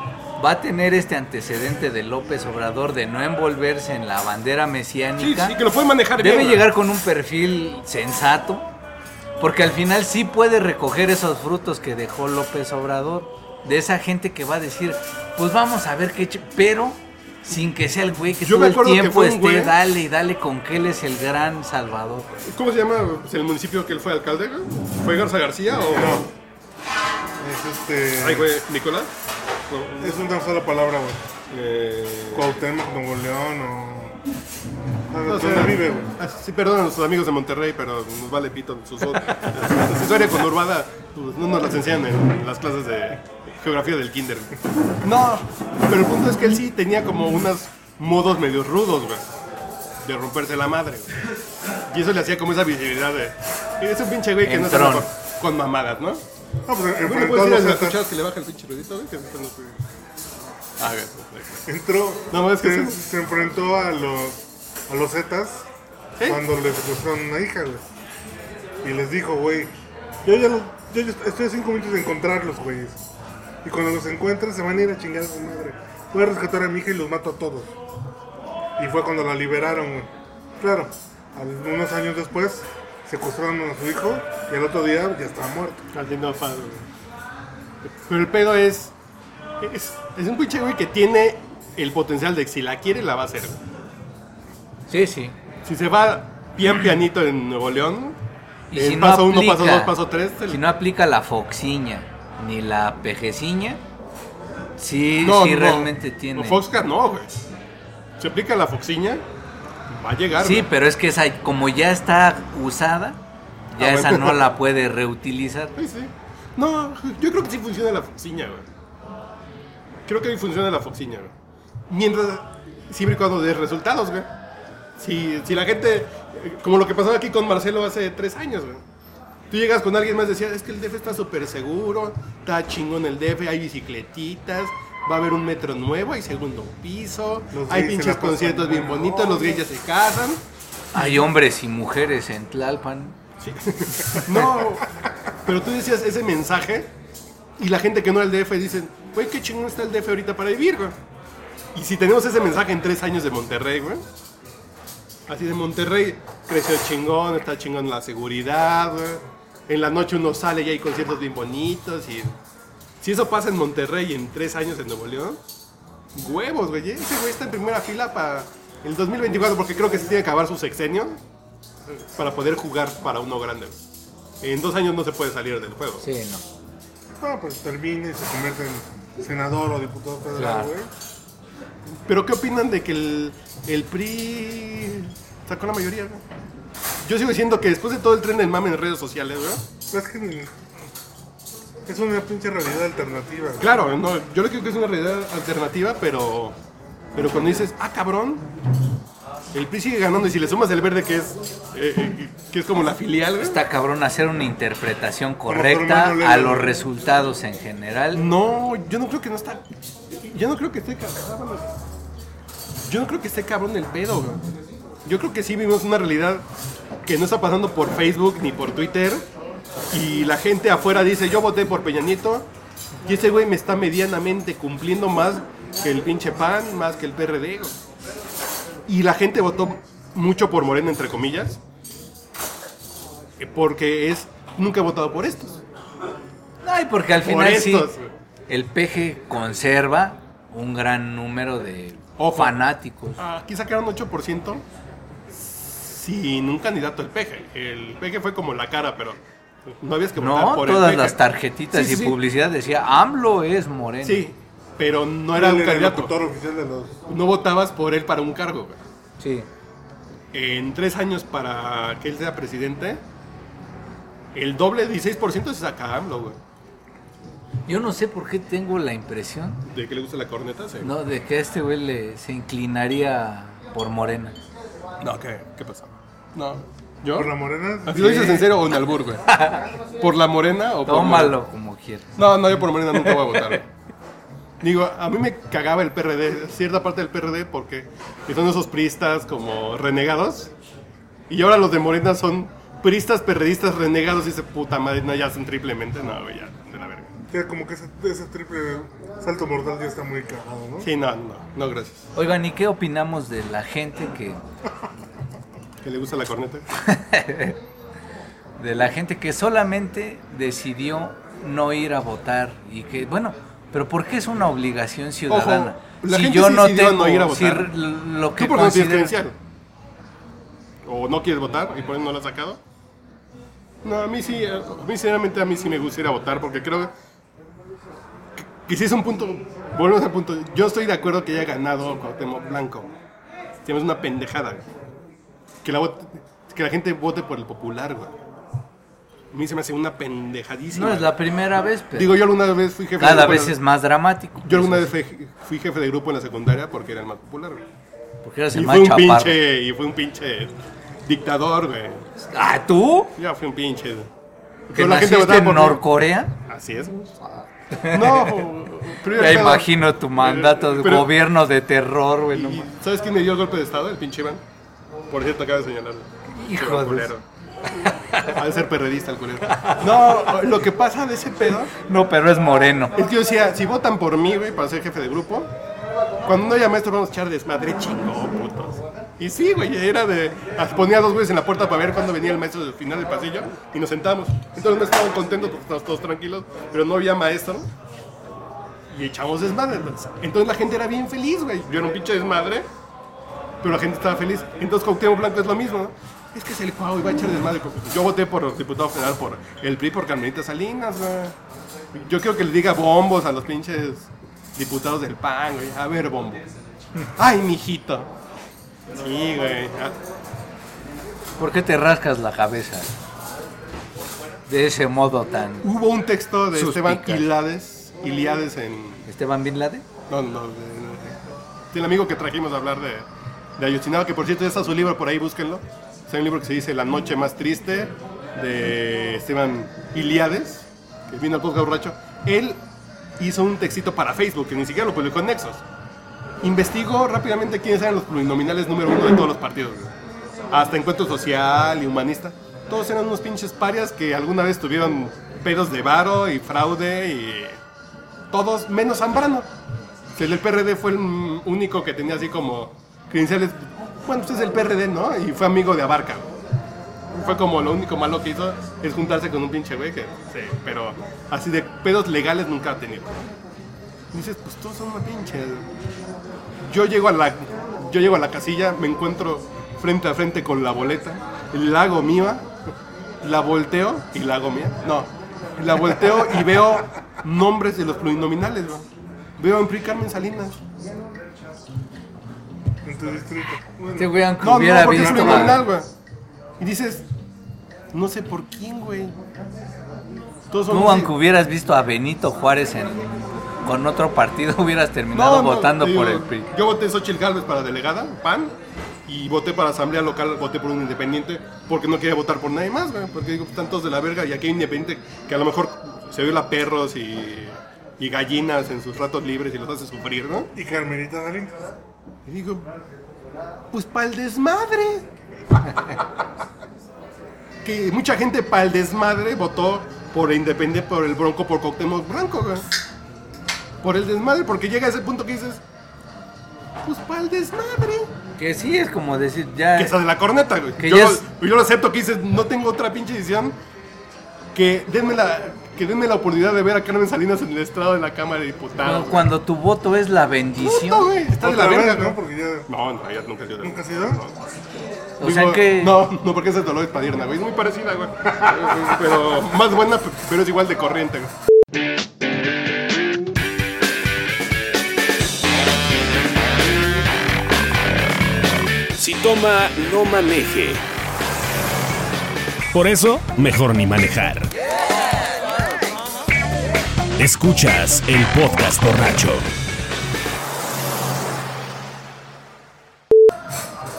Speaker 3: va a tener este antecedente de López Obrador de no envolverse en la bandera
Speaker 1: Sí,
Speaker 3: mesiánica.
Speaker 1: sí, que lo puede manejar
Speaker 3: Debe
Speaker 1: bien.
Speaker 3: llegar con un perfil sensato, porque al final sí puede recoger esos frutos que dejó López Obrador, de esa gente que va a decir, pues vamos a ver qué, ch-", pero sin que sea el güey que
Speaker 1: Yo
Speaker 3: todo
Speaker 1: me
Speaker 3: el
Speaker 1: que
Speaker 3: tiempo
Speaker 1: fue un
Speaker 3: esté
Speaker 1: güey-
Speaker 3: dale y dale con que él es el gran salvador.
Speaker 1: ¿Cómo se llama el municipio que él fue alcalde? ¿Fue Garza García o.?
Speaker 2: Es este.
Speaker 1: Ay, güey, Nicolás. No,
Speaker 2: Es una sola palabra, güey.
Speaker 1: eh,
Speaker 2: Cuauhtémoc, Nuevo León o. Ah,
Speaker 1: no sé.
Speaker 2: ¿Dónde vive, güey?
Speaker 1: Ah, Sí, perdón a nuestros amigos de Monterrey, pero nos vale pito. Su, su, su historia conurbada pues, no nos las enseñan en las clases de geografía del kinder. güey. No, pero el punto es que él sí tenía como unos modos medio rudos, güey. De romperse la madre, güey. Y eso le hacía como esa visibilidad de... Es un pinche güey que no se con, con mamadas, ¿no?
Speaker 2: No, pues
Speaker 1: Bueno,
Speaker 2: enfrentó a
Speaker 1: puedes ir
Speaker 2: los
Speaker 1: a las escuchadas que le baja el pinche ruidito, güey. Que no se- Ah, güey, perfecto.
Speaker 2: Entró.
Speaker 1: No, es que
Speaker 2: se,
Speaker 1: sí.
Speaker 2: se enfrentó a los. A los Zetas.
Speaker 1: ¿Sí?
Speaker 2: Cuando les secuestraron una hija, güey. Y les dijo, güey. Yo ya, los- yo ya estoy a cinco minutos de encontrarlos, güeyes. Y cuando los encuentren se van a ir a chingar a su madre. Voy a rescatar a mi hija y los mato a todos. Y fue cuando la liberaron, güey. Claro, algunos años después secuestraron a su hijo y al otro día ya estaba muerto.
Speaker 1: No güey. Pero el pedo es, es. Es un pinche güey que tiene el potencial de que si la quiere, la va a hacer.
Speaker 3: Sí, sí.
Speaker 1: Si se va pian pianito en Nuevo León,
Speaker 3: Y si no
Speaker 1: paso 1,
Speaker 3: aplica-
Speaker 1: paso 2, paso 3.
Speaker 3: Si no aplica la foxiña ni la pejeciña, sí, sí realmente tiene.
Speaker 1: Foxcar no, güey. Se aplica la foxiña, va a llegar.
Speaker 3: Sí,
Speaker 1: güey.
Speaker 3: pero es que esa, como ya está usada, ya
Speaker 1: Ah,
Speaker 3: esa
Speaker 1: bueno.
Speaker 3: no la puede reutilizar.
Speaker 1: Sí, sí. No, yo creo que sí funciona la foxiña, güey. Creo que ahí funciona la foxiña, güey. Mientras, siempre y cuando dé resultados, güey. Si, si la gente, eh, como lo que pasó aquí con Marcelo hace tres años, güey. Tú llegas con alguien más y decías, es que el DF está súper seguro, está chingón el DF, hay bicicletitas, va a haber un metro nuevo, hay segundo piso,
Speaker 2: Los
Speaker 1: hay pinches conciertos bien bonitos, los gays ya se casan.
Speaker 3: Hay hombres y mujeres en Tlalpan.
Speaker 1: No, pero tú decías ese mensaje y la gente que no era el DF dicen, güey, qué chingón está el DF ahorita para vivir, güey. Y si tenemos ese mensaje en tres años de Monterrey, güey. Así de Monterrey creció chingón, está chingón la seguridad, güey. En la noche uno sale y hay conciertos bien bonitos y... Si eso pasa en Monterrey en tres años en Nuevo León, huevos, güey. Ese güey está en primera fila para el 2024 porque creo que se tiene que acabar su sexenio para poder jugar para uno grande. En dos años no se puede salir del juego.
Speaker 3: Sí, no.
Speaker 2: No, pues termina y se convierte en senador o diputado federal,
Speaker 3: Claro.
Speaker 2: güey.
Speaker 1: Pero ¿qué opinan de que el, el PRI sacó la mayoría? güey? Yo sigo diciendo que después de todo el tren del mame en redes sociales, güey.
Speaker 2: Pero es que es una pinche realidad alternativa.
Speaker 1: Claro, no, yo lo creo que es una realidad alternativa, pero, pero cuando dices, ah, cabrón, el PRI sigue ganando y si le sumas el verde que es, eh, eh, que es como la filial, güey.
Speaker 3: Está cabrón hacer una interpretación correcta a los resultados en general.
Speaker 1: No, yo no creo que no está. Yo no creo que esté cabrón. Yo no creo que esté cabrón el pedo, güey. Yo creo que sí vivimos una realidad que no está pasando por Facebook ni por Twitter. Y la gente afuera dice, yo voté por Peña Nieto. Y ese güey me está medianamente cumpliendo más que el pinche PAN, más que el PRD. Y la gente votó mucho por Morena, entre comillas. Porque es, nunca he votado por estos.
Speaker 3: Ay, porque al final sí, el peje conserva un gran número de
Speaker 1: Ojo.
Speaker 3: fanáticos.
Speaker 1: Aquí sacaron 8% sin un candidato del peje. El peje fue como la cara, pero no habías que votar
Speaker 3: No,
Speaker 1: por
Speaker 3: todas
Speaker 1: el
Speaker 3: las
Speaker 1: peje.
Speaker 3: tarjetitas
Speaker 1: Sí, sí,
Speaker 3: y
Speaker 1: sí.
Speaker 3: publicidad decía AMLO es moreno.
Speaker 1: Sí, pero no era un
Speaker 2: el
Speaker 1: candidato.
Speaker 2: oficial de los.
Speaker 1: No votabas por él para un cargo. güey.
Speaker 3: Sí.
Speaker 1: En tres años para que él sea presidente, el doble, 16% se saca a AMLO, güey.
Speaker 3: Yo no sé por qué tengo la impresión
Speaker 1: De que le gusta la corneta, sí.
Speaker 3: no de que a este güey le, se inclinaría por Morena.
Speaker 1: No, ¿qué? ¿Qué pasó? No. ¿Yo?
Speaker 2: Por la morena.
Speaker 1: ¿Así lo dices en serio o en albur, güey? ¿Por la morena o por
Speaker 3: Tómalo como quieras.
Speaker 1: No, no, yo por Morena nunca voy a votar. güey. Digo, a mí me cagaba el PRD, cierta parte del PRD, porque son esos priistas como renegados. Y ahora los de Morena son priistas, perredistas, renegados. Y ese puta madre, no, ya hacen triplemente. No, güey, ya, de la verga.
Speaker 2: Ya como que ese, ese triple salto mortal ya está muy cagado, ¿no?
Speaker 1: Sí, no, no, no, gracias.
Speaker 3: Oigan, ¿y qué opinamos de la gente que
Speaker 1: ¿Que le gusta la corneta?
Speaker 3: de la gente que solamente decidió no ir a votar y que bueno, pero ¿por qué es una obligación ciudadana?
Speaker 1: la
Speaker 3: si
Speaker 1: gente
Speaker 3: yo no tengo
Speaker 1: no ir a
Speaker 3: si
Speaker 1: votar.
Speaker 3: r- lo que
Speaker 1: ¿Tú por qué no tienes
Speaker 3: considero-
Speaker 1: credencial? ¿O no quieres votar y por eso no lo has sacado? No, a mí sí, a mí sinceramente a mí sí me gusta ir a votar porque creo que, sí es un punto, volvemos al punto, yo estoy de acuerdo que haya ganado Cuauhtémoc Blanco. Sí, Es una pendejada. Que la, que la gente vote por el popular, güey. A mí se me hace una pendejadísima.
Speaker 3: No es la primera vez, pero
Speaker 1: Digo, yo alguna vez fui jefe de
Speaker 3: cada vez
Speaker 1: la-
Speaker 3: es más dramático.
Speaker 1: Yo alguna vez fui, fui jefe de grupo en la secundaria porque era el más popular, güey.
Speaker 3: Porque eres
Speaker 1: Y
Speaker 3: el
Speaker 1: fue
Speaker 3: más
Speaker 1: un
Speaker 3: chaparro.
Speaker 1: pinche, y fue un pinche dictador, güey.
Speaker 3: Ah, ¿tú?
Speaker 1: Ya fue un pinche.
Speaker 3: ¿Que
Speaker 1: la gente
Speaker 3: en
Speaker 1: por.
Speaker 3: Norcorea?
Speaker 1: Así es. No, pero
Speaker 3: Ya imagino tu mandato de gobierno de terror, güey. no.
Speaker 1: ¿Sabes quién me dio el golpe de estado? El pinche Iván. Por cierto, acaba de señalarlo.
Speaker 3: Hijo de-
Speaker 1: culero. Ha de ser perredista el culero. No, lo que pasa de ese pedo
Speaker 3: No, pero es moreno.
Speaker 1: es que yo decía, si votan por mí, güey, para ser jefe de grupo, cuando no haya maestro vamos a echar desmadre chingo, putos. Y sí, güey, era de... Ponía dos güeyes en la puerta para ver cuándo venía el maestro del final del pasillo y nos sentamos. Entonces no estaban contentos porque estábamos todos tranquilos, pero no había maestro. Y echamos desmadre. Entonces, entonces la gente era bien feliz, güey. Yo era un pinche desmadre, pero la gente estaba feliz. Entonces Cuauhtémoc Blanco es lo mismo, ¿no? Es que es el cuau y va a echar desmadre. Yo voté por diputado federal por el PRI, por Carmelita Salinas, güey. Yo quiero que le diga bombos a los pinches diputados del PAN, güey. A ver, bombo. Ay, mijito. Sí, güey.
Speaker 3: ¿Por qué te rascas la cabeza? De ese modo tan...
Speaker 1: Hubo un texto de Esteban
Speaker 3: Suspicaz.
Speaker 1: Iliades, en...
Speaker 3: ¿Esteban Bin Laden?
Speaker 1: No, no, de- de- del amigo que trajimos a hablar de, de Ayotzinapa, que por cierto ya está su libro por ahí, búsquenlo. Es un libro que se dice La noche más triste, de Esteban Iliades, que vino al podcast borracho. Él hizo un textito para Facebook, que ni siquiera lo publicó en Nexos. Investigó rápidamente quiénes eran los plurinominales número uno de todos los partidos. Hasta Encuentro Social y Humanista. Todos eran unos pinches parias que alguna vez tuvieron pedos de varo y fraude y todos menos Zambrano. El del PRD fue el único que tenía así como credenciales. Bueno, usted es el PRD, ¿no? Y fue amigo de Abarca. Fue como lo único malo que hizo es juntarse con un pinche güey que, sí, pero así de pedos legales nunca ha tenido. Y dices, pues todos son una pinche. Yo llego a la, yo llego a la casilla, me encuentro frente a frente con la boleta, la hago mía, la volteo y la hago mía. No, la volteo y veo nombres de los plurinominales, güey. Veo en PRI Carmen Salinas.
Speaker 2: Tu distrito. Bueno,
Speaker 3: Este güey aunque
Speaker 1: No,
Speaker 3: hubiera
Speaker 1: no, porque es
Speaker 3: visto...
Speaker 1: güey. Y dices, no sé por quién, güey. Todos son
Speaker 3: Tú
Speaker 1: así.
Speaker 3: aunque hubieras visto a Benito Juárez en, con otro partido, hubieras terminado
Speaker 1: No, no,
Speaker 3: votando por el PRI.
Speaker 1: Yo voté Xochitl Gálvez para delegada, PAN, y voté para asamblea local, voté por un independiente, porque no quería votar por nadie más, güey, porque digo, están todos de la verga, y aquí hay un independiente que a lo mejor se viola perros y, y gallinas en sus ratos libres y los hace sufrir, ¿no?
Speaker 2: Y Carmelita Salinas.
Speaker 1: Y digo, pues para el desmadre. que mucha gente para el desmadre votó por independiente, por el bronco, por Cuauhtémoc Blanco, güey. Por el desmadre, porque llega a ese punto que dices, pues para el desmadre.
Speaker 3: Que sí, es como decir, ya...
Speaker 1: Que esa de la corneta, güey.
Speaker 3: Que
Speaker 1: Yo,
Speaker 3: ya
Speaker 1: lo-
Speaker 3: es-
Speaker 1: yo lo acepto que dices, no tengo otra pinche edición. Que denme la, que denme la oportunidad de ver a Carmen Salinas en el estrado de la Cámara de Diputados.
Speaker 3: Cuando, cuando tu voto es la bendición.
Speaker 1: güey, está de la verga,
Speaker 2: ¿no?
Speaker 1: güey.
Speaker 2: Porque ya
Speaker 1: No, no, ya nunca ha sido.
Speaker 2: nunca ha sido.
Speaker 3: O sea
Speaker 1: Digo,
Speaker 3: que...
Speaker 1: No, no, porque ese es Dolores Padierna, güey. Es muy parecida, güey. pero más buena, pero es igual de corriente, güey.
Speaker 7: Si toma, no maneje.
Speaker 4: Por eso, mejor ni manejar. Escuchas el podcast borracho.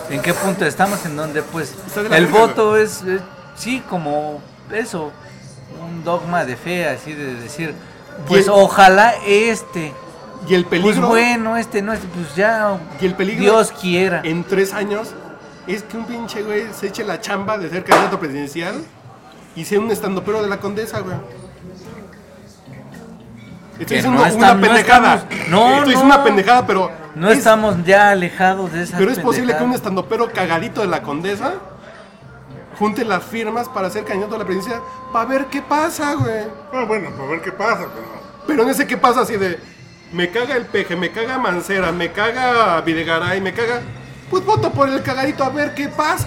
Speaker 3: ¿En qué punto estamos? En donde pues el voto es, eh, sí, como eso, un dogma de fe, así de decir, pues ojalá este
Speaker 1: Y el
Speaker 3: Pues
Speaker 1: peligro.
Speaker 3: bueno, este no es, pues ya,
Speaker 1: Y el peligro
Speaker 3: Dios quiera.
Speaker 1: En tres años es que un pinche güey se eche la chamba de ser candidato presidencial y sea un estandopero de la condesa, güey. Estoy diciendo
Speaker 3: no
Speaker 1: una
Speaker 3: estamos- no
Speaker 1: pendejada.
Speaker 3: estamos- no, no.
Speaker 1: una pendejada, pero.
Speaker 3: No
Speaker 1: es-
Speaker 3: estamos ya alejados de esas
Speaker 1: Pero es posible que un estandopero cagadito de la condesa junte las firmas para ser candidato a la presidencia para ver qué pasa, güey.
Speaker 2: Ah, bueno, para ver qué pasa, pero.
Speaker 1: Pero en ese qué pasa así de. Me caga el peje, me caga Mancera, me caga Videgaray, me caga. Pues voto por el cagadito a ver qué pasa.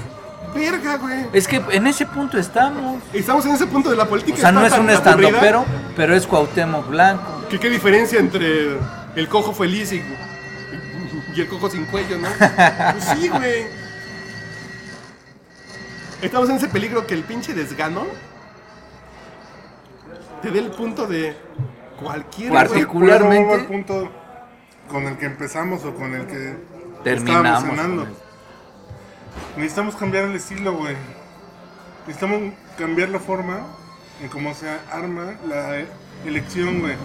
Speaker 1: Verga, güey.
Speaker 3: Es que en ese punto estamos.
Speaker 1: Estamos en ese punto de la política.
Speaker 3: O sea, no es un estandopero, pero es Cuauhtémoc Blanco.
Speaker 1: Que qué diferencia entre el cojo feliz y, y el cojo sin cuello, ¿no? Pues sí, güey. Estamos en ese peligro que el pinche desgano te dé el punto de cualquier
Speaker 3: Particularmente-
Speaker 2: al punto con el que empezamos o con el que
Speaker 3: Terminamos eso.
Speaker 2: Necesitamos cambiar el estilo, güey. Necesitamos cambiar la forma en cómo se arma la elección, güey.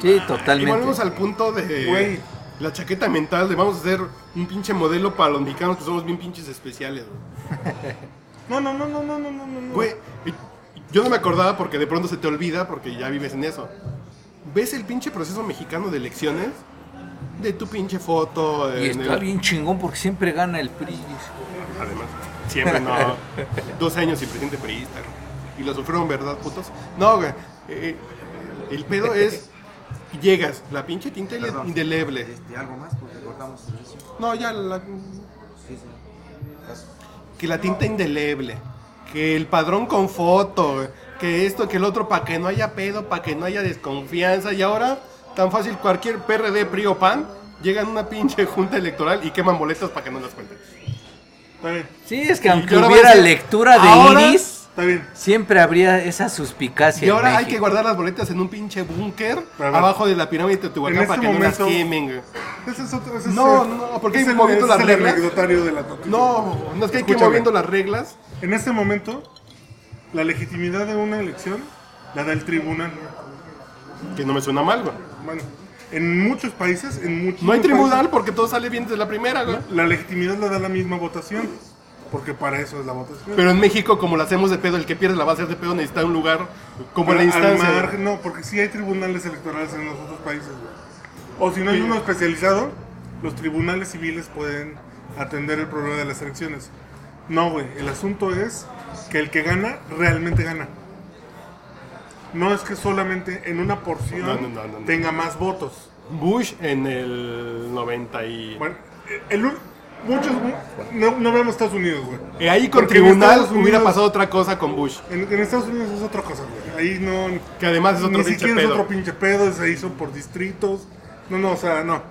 Speaker 3: Sí,
Speaker 1: Y
Speaker 3: totalmente.
Speaker 1: volvemos al punto de
Speaker 2: Güey.
Speaker 1: la chaqueta mental de vamos a hacer un pinche modelo para los mexicanos que somos bien pinches especiales, güey.
Speaker 2: No, no, no, no, no, no, no, no.
Speaker 1: Güey, y- yo no me acordaba porque de pronto se te olvida porque ya vives en eso. ¿Ves el pinche proceso mexicano de elecciones? De tu pinche foto.
Speaker 3: Y está
Speaker 1: el-
Speaker 3: bien chingón porque siempre gana el PRI.
Speaker 1: Además, siempre no. Dos años sin presidente priista. Y lo sufrieron, ¿verdad, putos? No, güey. eh, el pedo es. Llegas, la pinche tinta ile- indeleble.
Speaker 8: ¿Algo más? Porque cortamos servicio.
Speaker 1: No, ya la. Que la tinta indeleble. Que el padrón con foto. Que esto, que el otro, para que no haya pedo, para que no haya desconfianza. Y ahora, tan fácil, cualquier PRD, PRI o PAN, llegan a una pinche junta electoral y queman boletas para que no las cuenten.
Speaker 2: Está bien,
Speaker 3: Sí, es que
Speaker 1: Y
Speaker 3: aunque hubiera lectura de
Speaker 1: ahora-
Speaker 3: iris,
Speaker 2: está bien.
Speaker 3: siempre habría esa suspicacia.
Speaker 1: Y
Speaker 3: en
Speaker 1: ahora hay que guardar las boletas en un pinche búnker abajo de la pirámide de Teotihuacán
Speaker 2: este
Speaker 1: para que no las quemen.
Speaker 2: Ese es otro. Ese es
Speaker 1: No, no, porque
Speaker 2: es
Speaker 1: hay moviendo
Speaker 2: ese
Speaker 1: las
Speaker 2: es el
Speaker 1: reglas.
Speaker 2: anecdotario de la noticia.
Speaker 1: No, no es que hay que ir moviendo las reglas.
Speaker 2: En este momento, la legitimidad de una elección la da el tribunal.
Speaker 1: Que no me suena mal, güey.
Speaker 2: Bueno, en muchos países, en muchos
Speaker 1: No hay
Speaker 2: países,
Speaker 1: tribunal porque todo sale bien desde la primera, güey.
Speaker 2: La legitimidad la da la misma votación. Porque para eso es la votación.
Speaker 1: Pero en México, como la hacemos de pedo, el que pierde la va a hacer de pedo, necesita un lugar como
Speaker 2: Pero
Speaker 1: la instancia.
Speaker 2: al margen- no, porque sí hay tribunales electorales en los otros países. güey. O si no hay uno especializado, los tribunales civiles pueden atender el problema de las elecciones. No, güey. El asunto es que el que gana realmente gana. No es que solamente en una porción
Speaker 1: No, no, no, no, no.
Speaker 2: tenga más votos.
Speaker 1: Bush en el 90 y...
Speaker 2: Bueno, el, un- muchos no, no Estados Unidos, güey.
Speaker 1: Eh, ahí con
Speaker 2: Porque
Speaker 1: tribunal hubiera pasado otra cosa con Bush.
Speaker 2: En, en Estados Unidos es otra cosa, güey. Ahí no.
Speaker 1: Que además es otro
Speaker 2: ni
Speaker 1: pinche
Speaker 2: siquiera es otro pinche pedo, se hizo por distritos. No, no, o sea, no.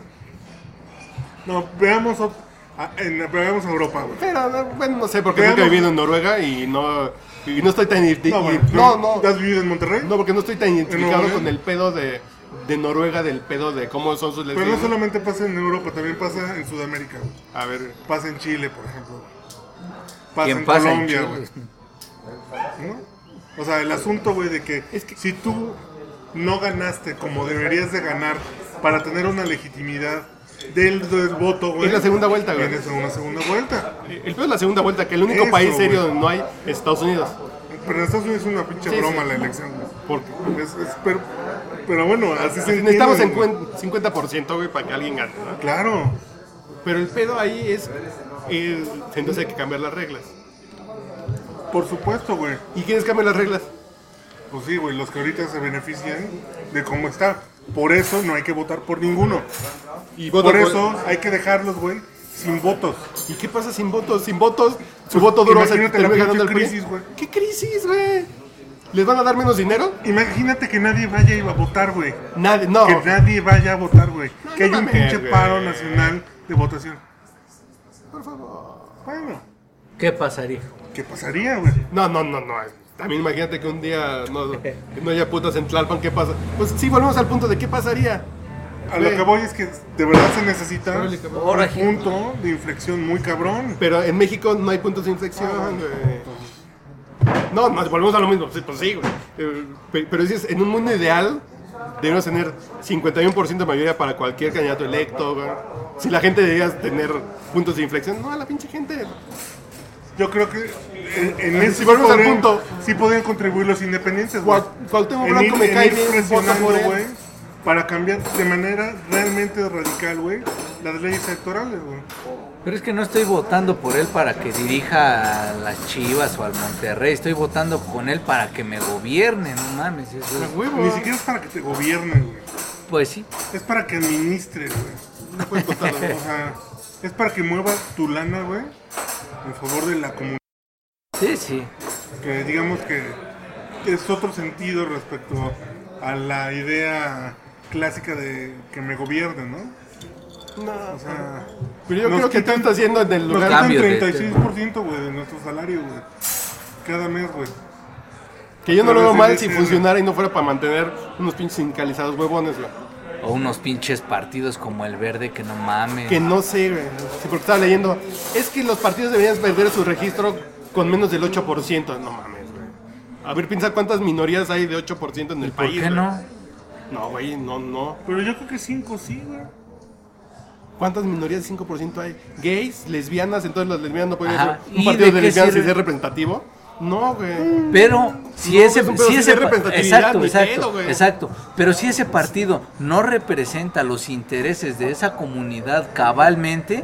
Speaker 2: No, veamos, ot- a, en, veamos a Europa, güey.
Speaker 1: Pero, no, bueno, no sé, porque
Speaker 2: Veamos-
Speaker 1: nunca he vivido en Noruega y no, y no estoy tan...
Speaker 2: No, bueno,
Speaker 1: no, no,
Speaker 2: ¿Has vivido en Monterrey?
Speaker 1: no, porque no estoy tan identificado con el pedo de, de Noruega, del pedo de cómo son sus
Speaker 2: Pero no solamente pasa en Europa, también pasa en Sudamérica, güey.
Speaker 1: A ver,
Speaker 2: Pasa en Chile, por ejemplo. Pasa
Speaker 3: ¿Quién
Speaker 2: en
Speaker 3: pasa
Speaker 2: Colombia, güey. ¿No? O sea, el asunto, güey, de que, si tú no ganaste como deberías de ganar para tener una legitimidad del, del voto, güey.
Speaker 1: Es la segunda vuelta, güey.
Speaker 2: Tienes una segunda vuelta.
Speaker 1: el pedo es la segunda vuelta, que el único
Speaker 2: Eso,
Speaker 1: país serio
Speaker 2: güey.
Speaker 1: donde no hay es Estados Unidos.
Speaker 2: Pero en Estados Unidos es una pinche
Speaker 1: Sí,
Speaker 2: broma
Speaker 1: sí.
Speaker 2: la elección, güey.
Speaker 1: Porque
Speaker 2: Es- es- pero, pero bueno, así se
Speaker 1: necesitamos
Speaker 2: entiende, güey.
Speaker 1: 50%, 50% güey, para que alguien gane, ¿no?
Speaker 2: Claro.
Speaker 1: Pero el pedo ahí es, es- entonces hay que cambiar las reglas.
Speaker 2: Por supuesto, güey.
Speaker 1: ¿Y quiénes cambian las reglas?
Speaker 2: Pues sí, güey, los que ahorita se benefician de cómo está. Por eso no hay que votar por ninguno.
Speaker 1: Y
Speaker 2: Por
Speaker 1: por-
Speaker 2: eso hay que dejarlos, güey, sin votos.
Speaker 1: ¿Y qué pasa sin votos? Sin votos, su voto duro va a ser
Speaker 2: crisis, güey.
Speaker 1: ¿Qué crisis, güey? ¿Les van a dar menos dinero?
Speaker 2: Imagínate que nadie vaya a votar, güey.
Speaker 1: Nadie, no.
Speaker 2: Que nadie vaya a votar, güey.
Speaker 1: No,
Speaker 2: que
Speaker 1: no
Speaker 2: haya un pinche paro nacional de votación.
Speaker 1: Por favor.
Speaker 2: Bueno,
Speaker 3: ¿Qué pasaría?
Speaker 2: ¿qué pasaría, güey?
Speaker 1: No, no, no, no. También imagínate que un día no, no haya putas en Tlalpan, ¿qué pasa? Pues sí, volvemos al punto de qué pasaría.
Speaker 2: A lo que voy es que de verdad se necesita un punto de inflexión muy cabrón.
Speaker 1: Pero en México no hay puntos de inflexión, güey. No, no, volvemos a lo mismo. Sí, pues sí, güey. Eh, pe- Pero dices, en un mundo ideal, debemos tener 51% de mayoría para cualquier candidato electo, güey. Si la gente debería tener puntos de inflexión, no, la pinche gente.
Speaker 2: Yo creo que en, en
Speaker 1: Si
Speaker 2: eso sí
Speaker 1: volvemos al punto.
Speaker 2: sí podrían contribuir los independientes, güey.
Speaker 1: Cuau- Cuauhtémoc Blanco me cae bien,
Speaker 2: para cambiar de manera realmente radical, güey, las leyes electorales, güey.
Speaker 3: Pero es que no estoy votando por él para que dirija a las Chivas o al Monterrey. Estoy votando con él para que me gobierne, no mames. Eso es-
Speaker 1: A huevo.
Speaker 2: Ni siquiera es para que te gobiernen, güey.
Speaker 3: Pues sí.
Speaker 2: Es para que administres, güey.
Speaker 1: No puedes votarlo,
Speaker 2: O
Speaker 1: güey.
Speaker 2: sea, es para que muevas tu lana, güey, en favor de la comunidad.
Speaker 3: Sí, sí.
Speaker 2: Que digamos que es otro sentido respecto a la idea clásica de que me gobiernen, ¿no?
Speaker 1: No,
Speaker 2: O sea,
Speaker 1: pero yo
Speaker 2: nos
Speaker 1: creo que tú
Speaker 2: quitan-
Speaker 1: estás haciendo en el
Speaker 2: nos
Speaker 1: lugar.
Speaker 2: quitan
Speaker 3: Cambio de-
Speaker 2: 36%, güey, de nuestro salario, güey. Cada mes, güey.
Speaker 1: Que yo no lo veo mal si funcionara y no fuera para mantener unos pinches sindicalizados huevones, güey.
Speaker 3: O unos pinches partidos como el verde que no mames.
Speaker 1: Que no sé, güey. Sí, porque estaba leyendo. Es que los partidos deberían perder su registro con menos del 8%. No mames, güey. A ver, piensa cuántas minorías hay de 8% en el
Speaker 3: ¿Por
Speaker 1: país.
Speaker 3: qué
Speaker 1: güey.
Speaker 3: no?
Speaker 1: No, güey, no, no.
Speaker 2: Pero yo creo que 5 sí, güey.
Speaker 1: ¿Cuántas minorías de 5% hay? ¿Gays? ¿Lesbianas? Entonces las lesbianas no pueden ser un
Speaker 3: ¿Y
Speaker 1: partido
Speaker 3: de
Speaker 1: de,
Speaker 3: qué
Speaker 1: lesbianas y
Speaker 3: sirve?
Speaker 1: ser representativo. No, güey.
Speaker 3: Pero si
Speaker 1: No,
Speaker 3: ese,
Speaker 1: pues, pero
Speaker 3: si
Speaker 1: si
Speaker 3: ese
Speaker 1: es
Speaker 3: exacto, exacto, exacto. Pero si ese partido no representa los intereses de esa comunidad cabalmente,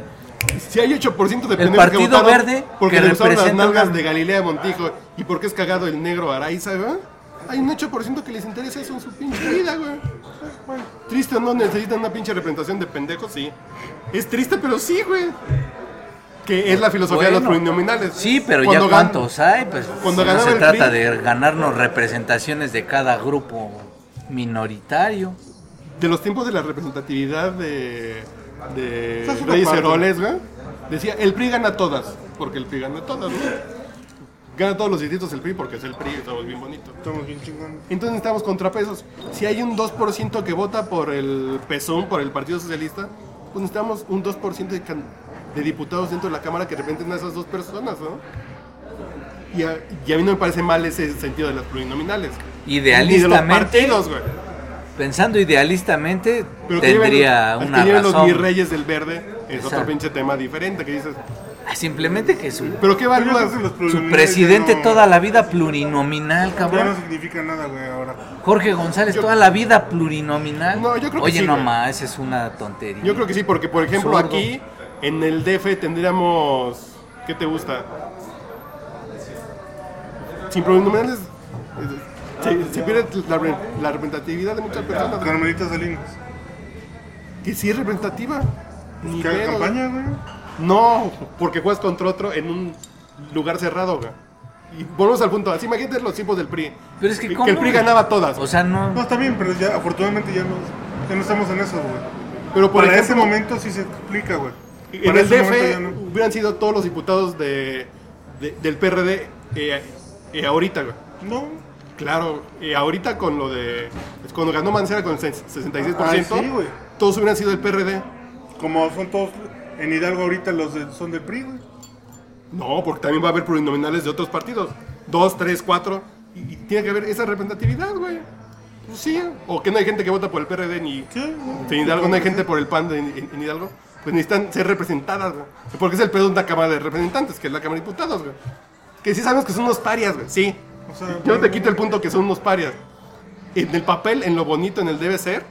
Speaker 1: Si hay 8% de
Speaker 3: El
Speaker 1: que
Speaker 3: Partido
Speaker 1: votaron
Speaker 3: Verde,
Speaker 1: porque
Speaker 3: que
Speaker 1: le gustaron las
Speaker 3: representa
Speaker 1: nalgas
Speaker 3: una-
Speaker 1: de Galilea Montijo y porque es cagado el negro Araiza, güey. Hay un 8% que les interesa eso en su pinche vida, güey. Bueno, triste o no, necesitan una pinche representación de pendejos, sí. Es triste, pero sí, güey. Que es la filosofía de los plurinominales.
Speaker 3: sí, pero
Speaker 1: Cuando
Speaker 3: ya
Speaker 1: gan-
Speaker 3: cuántos hay, pues
Speaker 1: cuando
Speaker 3: no se trata
Speaker 1: PRI.
Speaker 3: de ganarnos representaciones de cada grupo minoritario.
Speaker 1: De los tiempos de la representatividad de, de Reyes. Heroles, güey. Decía, el PRI gana todas, porque el PRI gana todas, ¿no? Gana todos los distritos el PRI porque es el PRI, estamos bien bonito.
Speaker 2: Estamos bien chingones.
Speaker 1: Entonces necesitamos contrapesos. Si hay un 2% que vota por el PSUM, por el Partido Socialista, pues necesitamos un 2% de, de diputados dentro de la Cámara que representen a esas dos personas, ¿no? Y a, y a mí no me parece mal ese sentido de las plurinominales. Ni de los
Speaker 3: Idealistamente,
Speaker 1: partidos, güey.
Speaker 3: pensando idealistamente,
Speaker 1: Pero que lleven
Speaker 3: tendría
Speaker 1: los,
Speaker 3: una
Speaker 1: que lleven los
Speaker 3: razón.
Speaker 1: mis reyes del verde es otro pinche tema diferente que dices.
Speaker 3: Simplemente que su,
Speaker 1: Pero qué
Speaker 2: que
Speaker 3: su presidente
Speaker 2: no-
Speaker 3: toda la vida plurinominal,
Speaker 2: Ya
Speaker 3: cabrón.
Speaker 2: no significa nada, güey, ahora.
Speaker 3: Jorge González
Speaker 1: Yo-
Speaker 3: toda la vida plurinominal.
Speaker 1: No, yo creo que
Speaker 3: Oye,
Speaker 1: sí,
Speaker 3: no más, es una tontería.
Speaker 1: Yo creo que sí, porque por ejemplo aquí en el DF tendríamos. ¿Qué te gusta? Sin plurinominales. eh, Se, se pierde la, re- la representatividad de muchas personas.
Speaker 2: Carmelita Salinas.
Speaker 1: Que sí es representativa. Ni
Speaker 2: ¿Qué haga
Speaker 1: pedo,
Speaker 2: campaña, güey?
Speaker 1: No, porque juegas contra otro en un lugar cerrado, güey. Y volvemos al punto. Así imagínate los tiempos del PRI.
Speaker 3: Pero es que,
Speaker 1: que
Speaker 3: ¿cómo?
Speaker 1: el PRI ganaba todas.
Speaker 3: O sea,
Speaker 2: No,
Speaker 3: no.
Speaker 2: está bien, pero ya afortunadamente ya no, ya no estamos en eso, güey.
Speaker 1: pero por
Speaker 2: Para
Speaker 1: ejemplo,
Speaker 2: ese momento sí se explica, güey.
Speaker 1: En
Speaker 2: Para
Speaker 1: el
Speaker 2: ese momento
Speaker 1: DF
Speaker 2: ya no.
Speaker 1: hubieran sido todos los diputados de, de- del PRD eh, eh, ahorita, güey.
Speaker 2: No.
Speaker 1: Claro, eh, ahorita con lo de. es Cuando ganó Mancera con el ses- 66%,
Speaker 2: Ay, sí, güey.
Speaker 1: todos hubieran sido del PRD.
Speaker 2: Como son todos en Hidalgo ahorita los de- son del PRI, güey.
Speaker 1: No, porque también va a haber plurinominales de otros partidos. Dos, tres, cuatro. Y, y tiene que haber esa representatividad, güey. Pues sí, o que no hay gente que vota por el PRD ni.
Speaker 2: Sí,
Speaker 1: En Hidalgo no hay gente por el PAN de- en, en Hidalgo. Pues necesitan ser representadas, güey. Porque es el pedo de una Cámara de Representantes, que es la Cámara de Diputados, güey. Que sí sabemos que son unos parias, güey. Sí.
Speaker 2: O sea,
Speaker 1: Yo no te quito el punto que son unos parias. En el papel, en lo bonito, en el debe ser,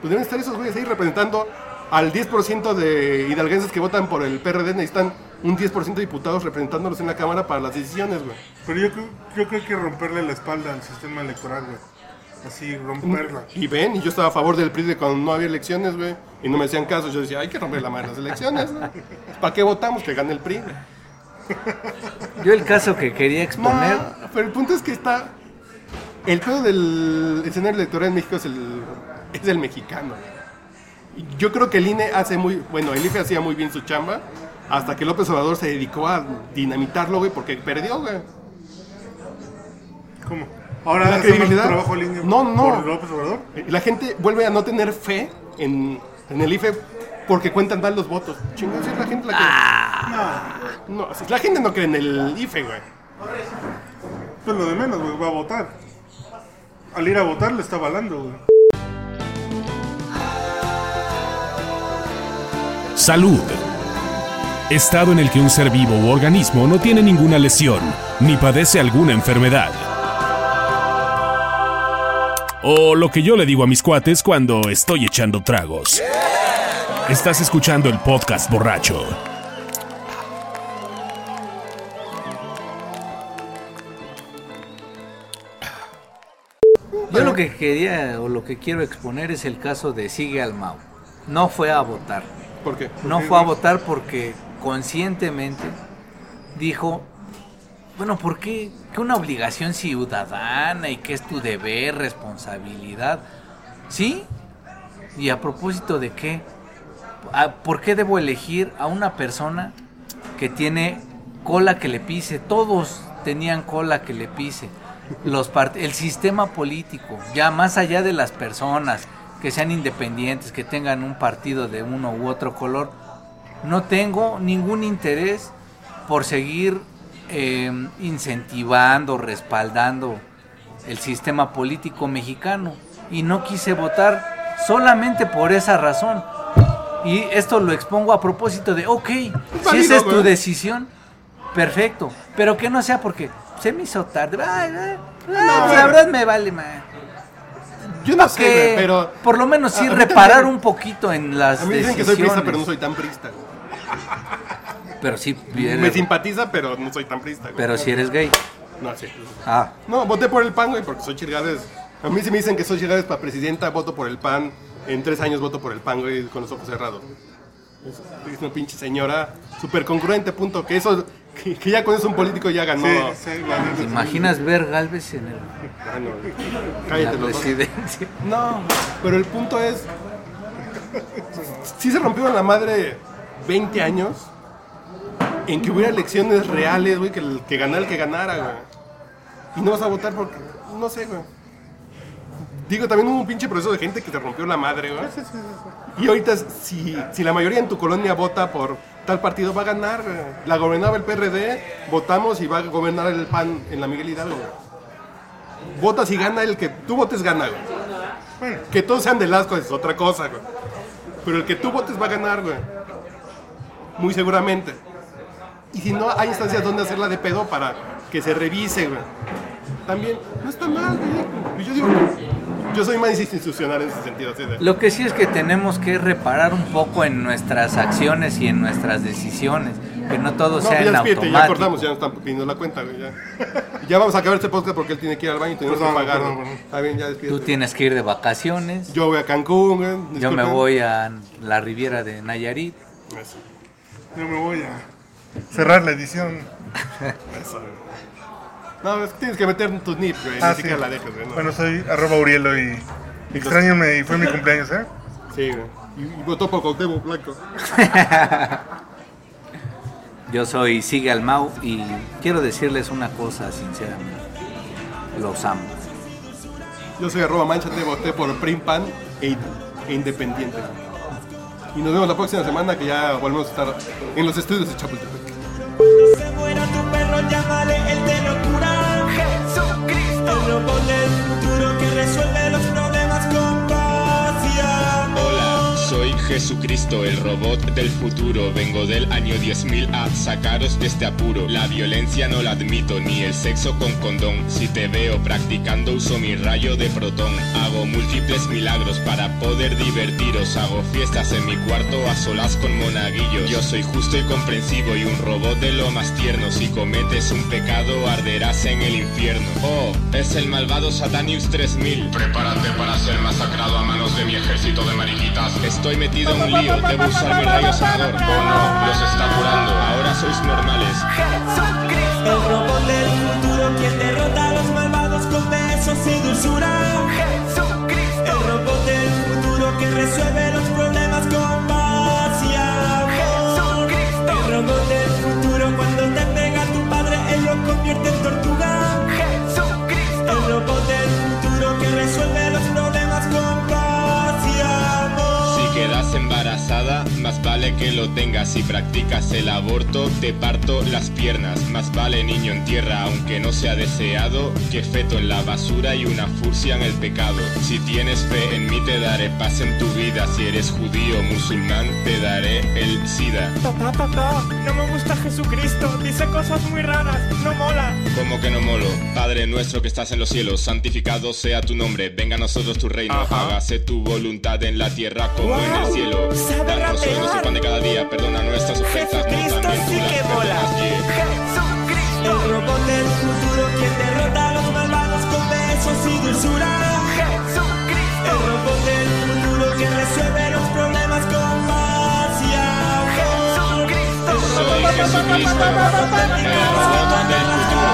Speaker 1: pues deben estar esos güeyes ahí representando al 10% de hidalguenses que votan por el PRD. Necesitan un 10% de diputados representándolos en la Cámara para las decisiones, güey.
Speaker 2: Pero yo creo, yo creo que hay que romperle la espalda al sistema electoral, güey. Así, romperla.
Speaker 1: Y ven, y yo estaba a favor del PRI de cuando no había elecciones, güey. Y no me hacían caso. Yo decía, hay que romper la mano en las elecciones, güey. ¿Para qué votamos? Que gane el PRI. güey.
Speaker 3: Yo el caso que quería exponer.
Speaker 1: No, pero el punto es que está. El pedo del escenario electoral en México es el, es el mexicano. Y Yo creo que el INE hace muy. Bueno, el IFE hacía muy bien su chamba. Hasta que López Obrador se dedicó a dinamitarlo, güey, porque perdió, güey.
Speaker 2: ¿Cómo? Ahora
Speaker 1: La credibilidad.
Speaker 2: trabajo en línea
Speaker 1: No, no.
Speaker 2: por López Obrador.
Speaker 1: La gente vuelve a no tener fe en, en el IFE porque cuentan mal los votos. Chingón, si es la gente la que. No, si la gente no cree en el IFE, güey.
Speaker 2: Pues lo de menos, güey, va a votar. Al ir a votar le está avalando, güey.
Speaker 4: Salud. Estado en el que un ser vivo u organismo no tiene ninguna lesión ni padece alguna enfermedad. O lo que yo le digo a mis cuates cuando estoy echando tragos. Estás escuchando el podcast borracho.
Speaker 3: Yo lo que quería o lo que quiero exponer es el caso de Sigue al Mau. No fue a votar.
Speaker 1: ¿Por qué?
Speaker 3: No fue a votar porque conscientemente dijo, bueno, ¿por qué? Que una obligación ciudadana y que es tu deber, responsabilidad. ¿Sí? ¿Y a propósito de qué? ¿A- ¿Por qué debo elegir a una persona que tiene cola que le pise? Todos tenían cola que le pise. Los part- el sistema político, ya más allá de las personas que sean independientes, que tengan un partido de uno u otro color, no tengo ningún interés por seguir eh, incentivando, respaldando el sistema político mexicano. Y no quise votar solamente por esa razón. Y esto lo expongo a propósito de, ok, si esa es tu decisión, perfecto. Pero que no sea porque se me hizo tarde. Ay, ay, ay, la verdad me vale, man.
Speaker 1: Yo no sé, güey, pero.
Speaker 3: por lo menos sí
Speaker 1: A- a mí
Speaker 3: reparar
Speaker 1: también-
Speaker 3: un poquito en las
Speaker 1: A mí dicen que soy prista,
Speaker 3: decisiones.
Speaker 1: pero no soy tan prista. güey.
Speaker 3: Pero sí,
Speaker 1: Me
Speaker 3: eres-
Speaker 1: simpatiza, pero no soy tan prista. güey.
Speaker 3: pero si eres gay.
Speaker 1: No, sí.
Speaker 3: Ah,
Speaker 1: No, voté por el PAN, güey, porque soy chirgades. A mí si me dicen que soy chirgades para presidenta, voto por el PAN. En tres años voto por el PAN, güey, con los ojos cerrados. Es una pinche señora súper congruente, punto. Que eso, que, que ya con eso un político ya ganó.
Speaker 2: Sí, sí, la neta,
Speaker 3: ¿te imaginas ver Galvez en el-
Speaker 1: Ah, no,
Speaker 3: la
Speaker 1: Cállate dos.
Speaker 3: presidencia?
Speaker 1: No, pero el punto es. Sí se rompió la madre 20 años en que hubiera elecciones reales, güey, que, el, que ganara el que ganara, güey. Y no vas a votar porque. No sé, güey. Digo, también hubo un pinche proceso de gente que se rompió la madre, güey. Y ahorita, si, si la mayoría en tu colonia vota por tal partido, va a ganar, güey. La gobernaba el PRD, votamos y va a gobernar el PAN en la Miguel Hidalgo, güey. Votas y gana el que tú votes, gana, güey. Que todos sean de Lasco es otra cosa, güey. Pero el que tú votes va a ganar, güey. Muy seguramente. Y si no, hay instancias donde hacerla de pedo para que se revise, güey. También, no está mal, güey. Yo digo, yo soy más institucional en ese sentido, de...
Speaker 3: Lo que sí es que tenemos que reparar un poco en nuestras acciones y en nuestras decisiones, que no todo
Speaker 1: No,
Speaker 3: sea
Speaker 1: ya
Speaker 3: en
Speaker 1: despídete, ya
Speaker 3: automático.
Speaker 1: acordamos, ya nos están pidiendo la cuenta, güey. Ya, ya vamos a acabar este podcast porque él tiene que ir al baño y tenemos
Speaker 2: Perdón,
Speaker 1: que pagar.
Speaker 2: perdón, perdón.
Speaker 1: Está bien, ya.
Speaker 3: Tú tienes que ir de vacaciones,
Speaker 1: Yo voy a Cancún, güey.
Speaker 3: yo me voy a la Riviera de Nayarit.
Speaker 1: Eso,
Speaker 2: Yo me voy a cerrar la edición.
Speaker 1: eso. No, es que tienes que meter tus nips, güey.
Speaker 2: Ah,
Speaker 1: Ni
Speaker 2: sí.
Speaker 1: siquiera la dejes, güey. no.
Speaker 2: Bueno, soy arroba Urielo y extrañame y fue mi cumpleaños, ¿eh?
Speaker 1: Sí, güey. Y, y votó por Cuauhtémoc Blanco.
Speaker 3: Yo soy Sigue al Mau y quiero decirles una cosa sinceramente. Los amo.
Speaker 1: Yo soy arroba manchate, voté por Primpan e, e Independiente. Y nos vemos la próxima semana que ya volvemos a estar en los estudios de Chapultepec.
Speaker 5: Llámale el de locura. Jesucristo. El robot del futuro que resuelve
Speaker 9: Jesucristo, el robot del futuro. Vengo del año 10.000 a sacaros de este apuro. La violencia no la admito, ni el sexo con condón. Si te veo practicando, uso mi rayo de protón. Hago múltiples milagros para poder divertiros. Hago fiestas en mi cuarto a solas con monaguillos. Yo soy justo y comprensivo y un robot de lo más tierno. Si cometes un pecado, arderás en el infierno. Oh, es el malvado Satanius 3000. Prepárate para ser masacrado a manos de mi ejército de mariquitas. Estoy metido en un lío, debo usar mi rayo sanador. Oh no, los está curando. Ahora sois normales.
Speaker 5: El robot del que lo
Speaker 9: tengas. Si practicas el aborto, te parto las piernas. Más vale niño en tierra, aunque no sea deseado, que feto en la basura y una furcia en el pecado. Si tienes fe en mí, te daré paz en tu vida. Si eres judío o musulmán, te daré el SIDA.
Speaker 5: Papá, papá, no me gusta Jesucristo. Dice cosas muy raras, no mola.
Speaker 9: Como que no molo, Padre nuestro que estás en los cielos, santificado sea tu nombre, venga a nosotros tu reino, hágase tu voluntad en la tierra como en el cielo. Danos hoy nuestro pan de cada día, perdona nuestras ofensas, como
Speaker 5: Jesucristo
Speaker 9: también tú
Speaker 5: sí
Speaker 9: las
Speaker 5: que mola. El robot del futuro quien derrota a los malvados con besos y dulzura. Jesucristo. El robot del futuro quien resuelve los problemas con paz y amor. Jesucristo.
Speaker 9: Soy Jesucristo, el robot del futuro.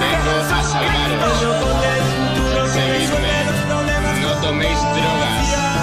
Speaker 9: Vengo a salvaros. Seguidme. No toméis drogas.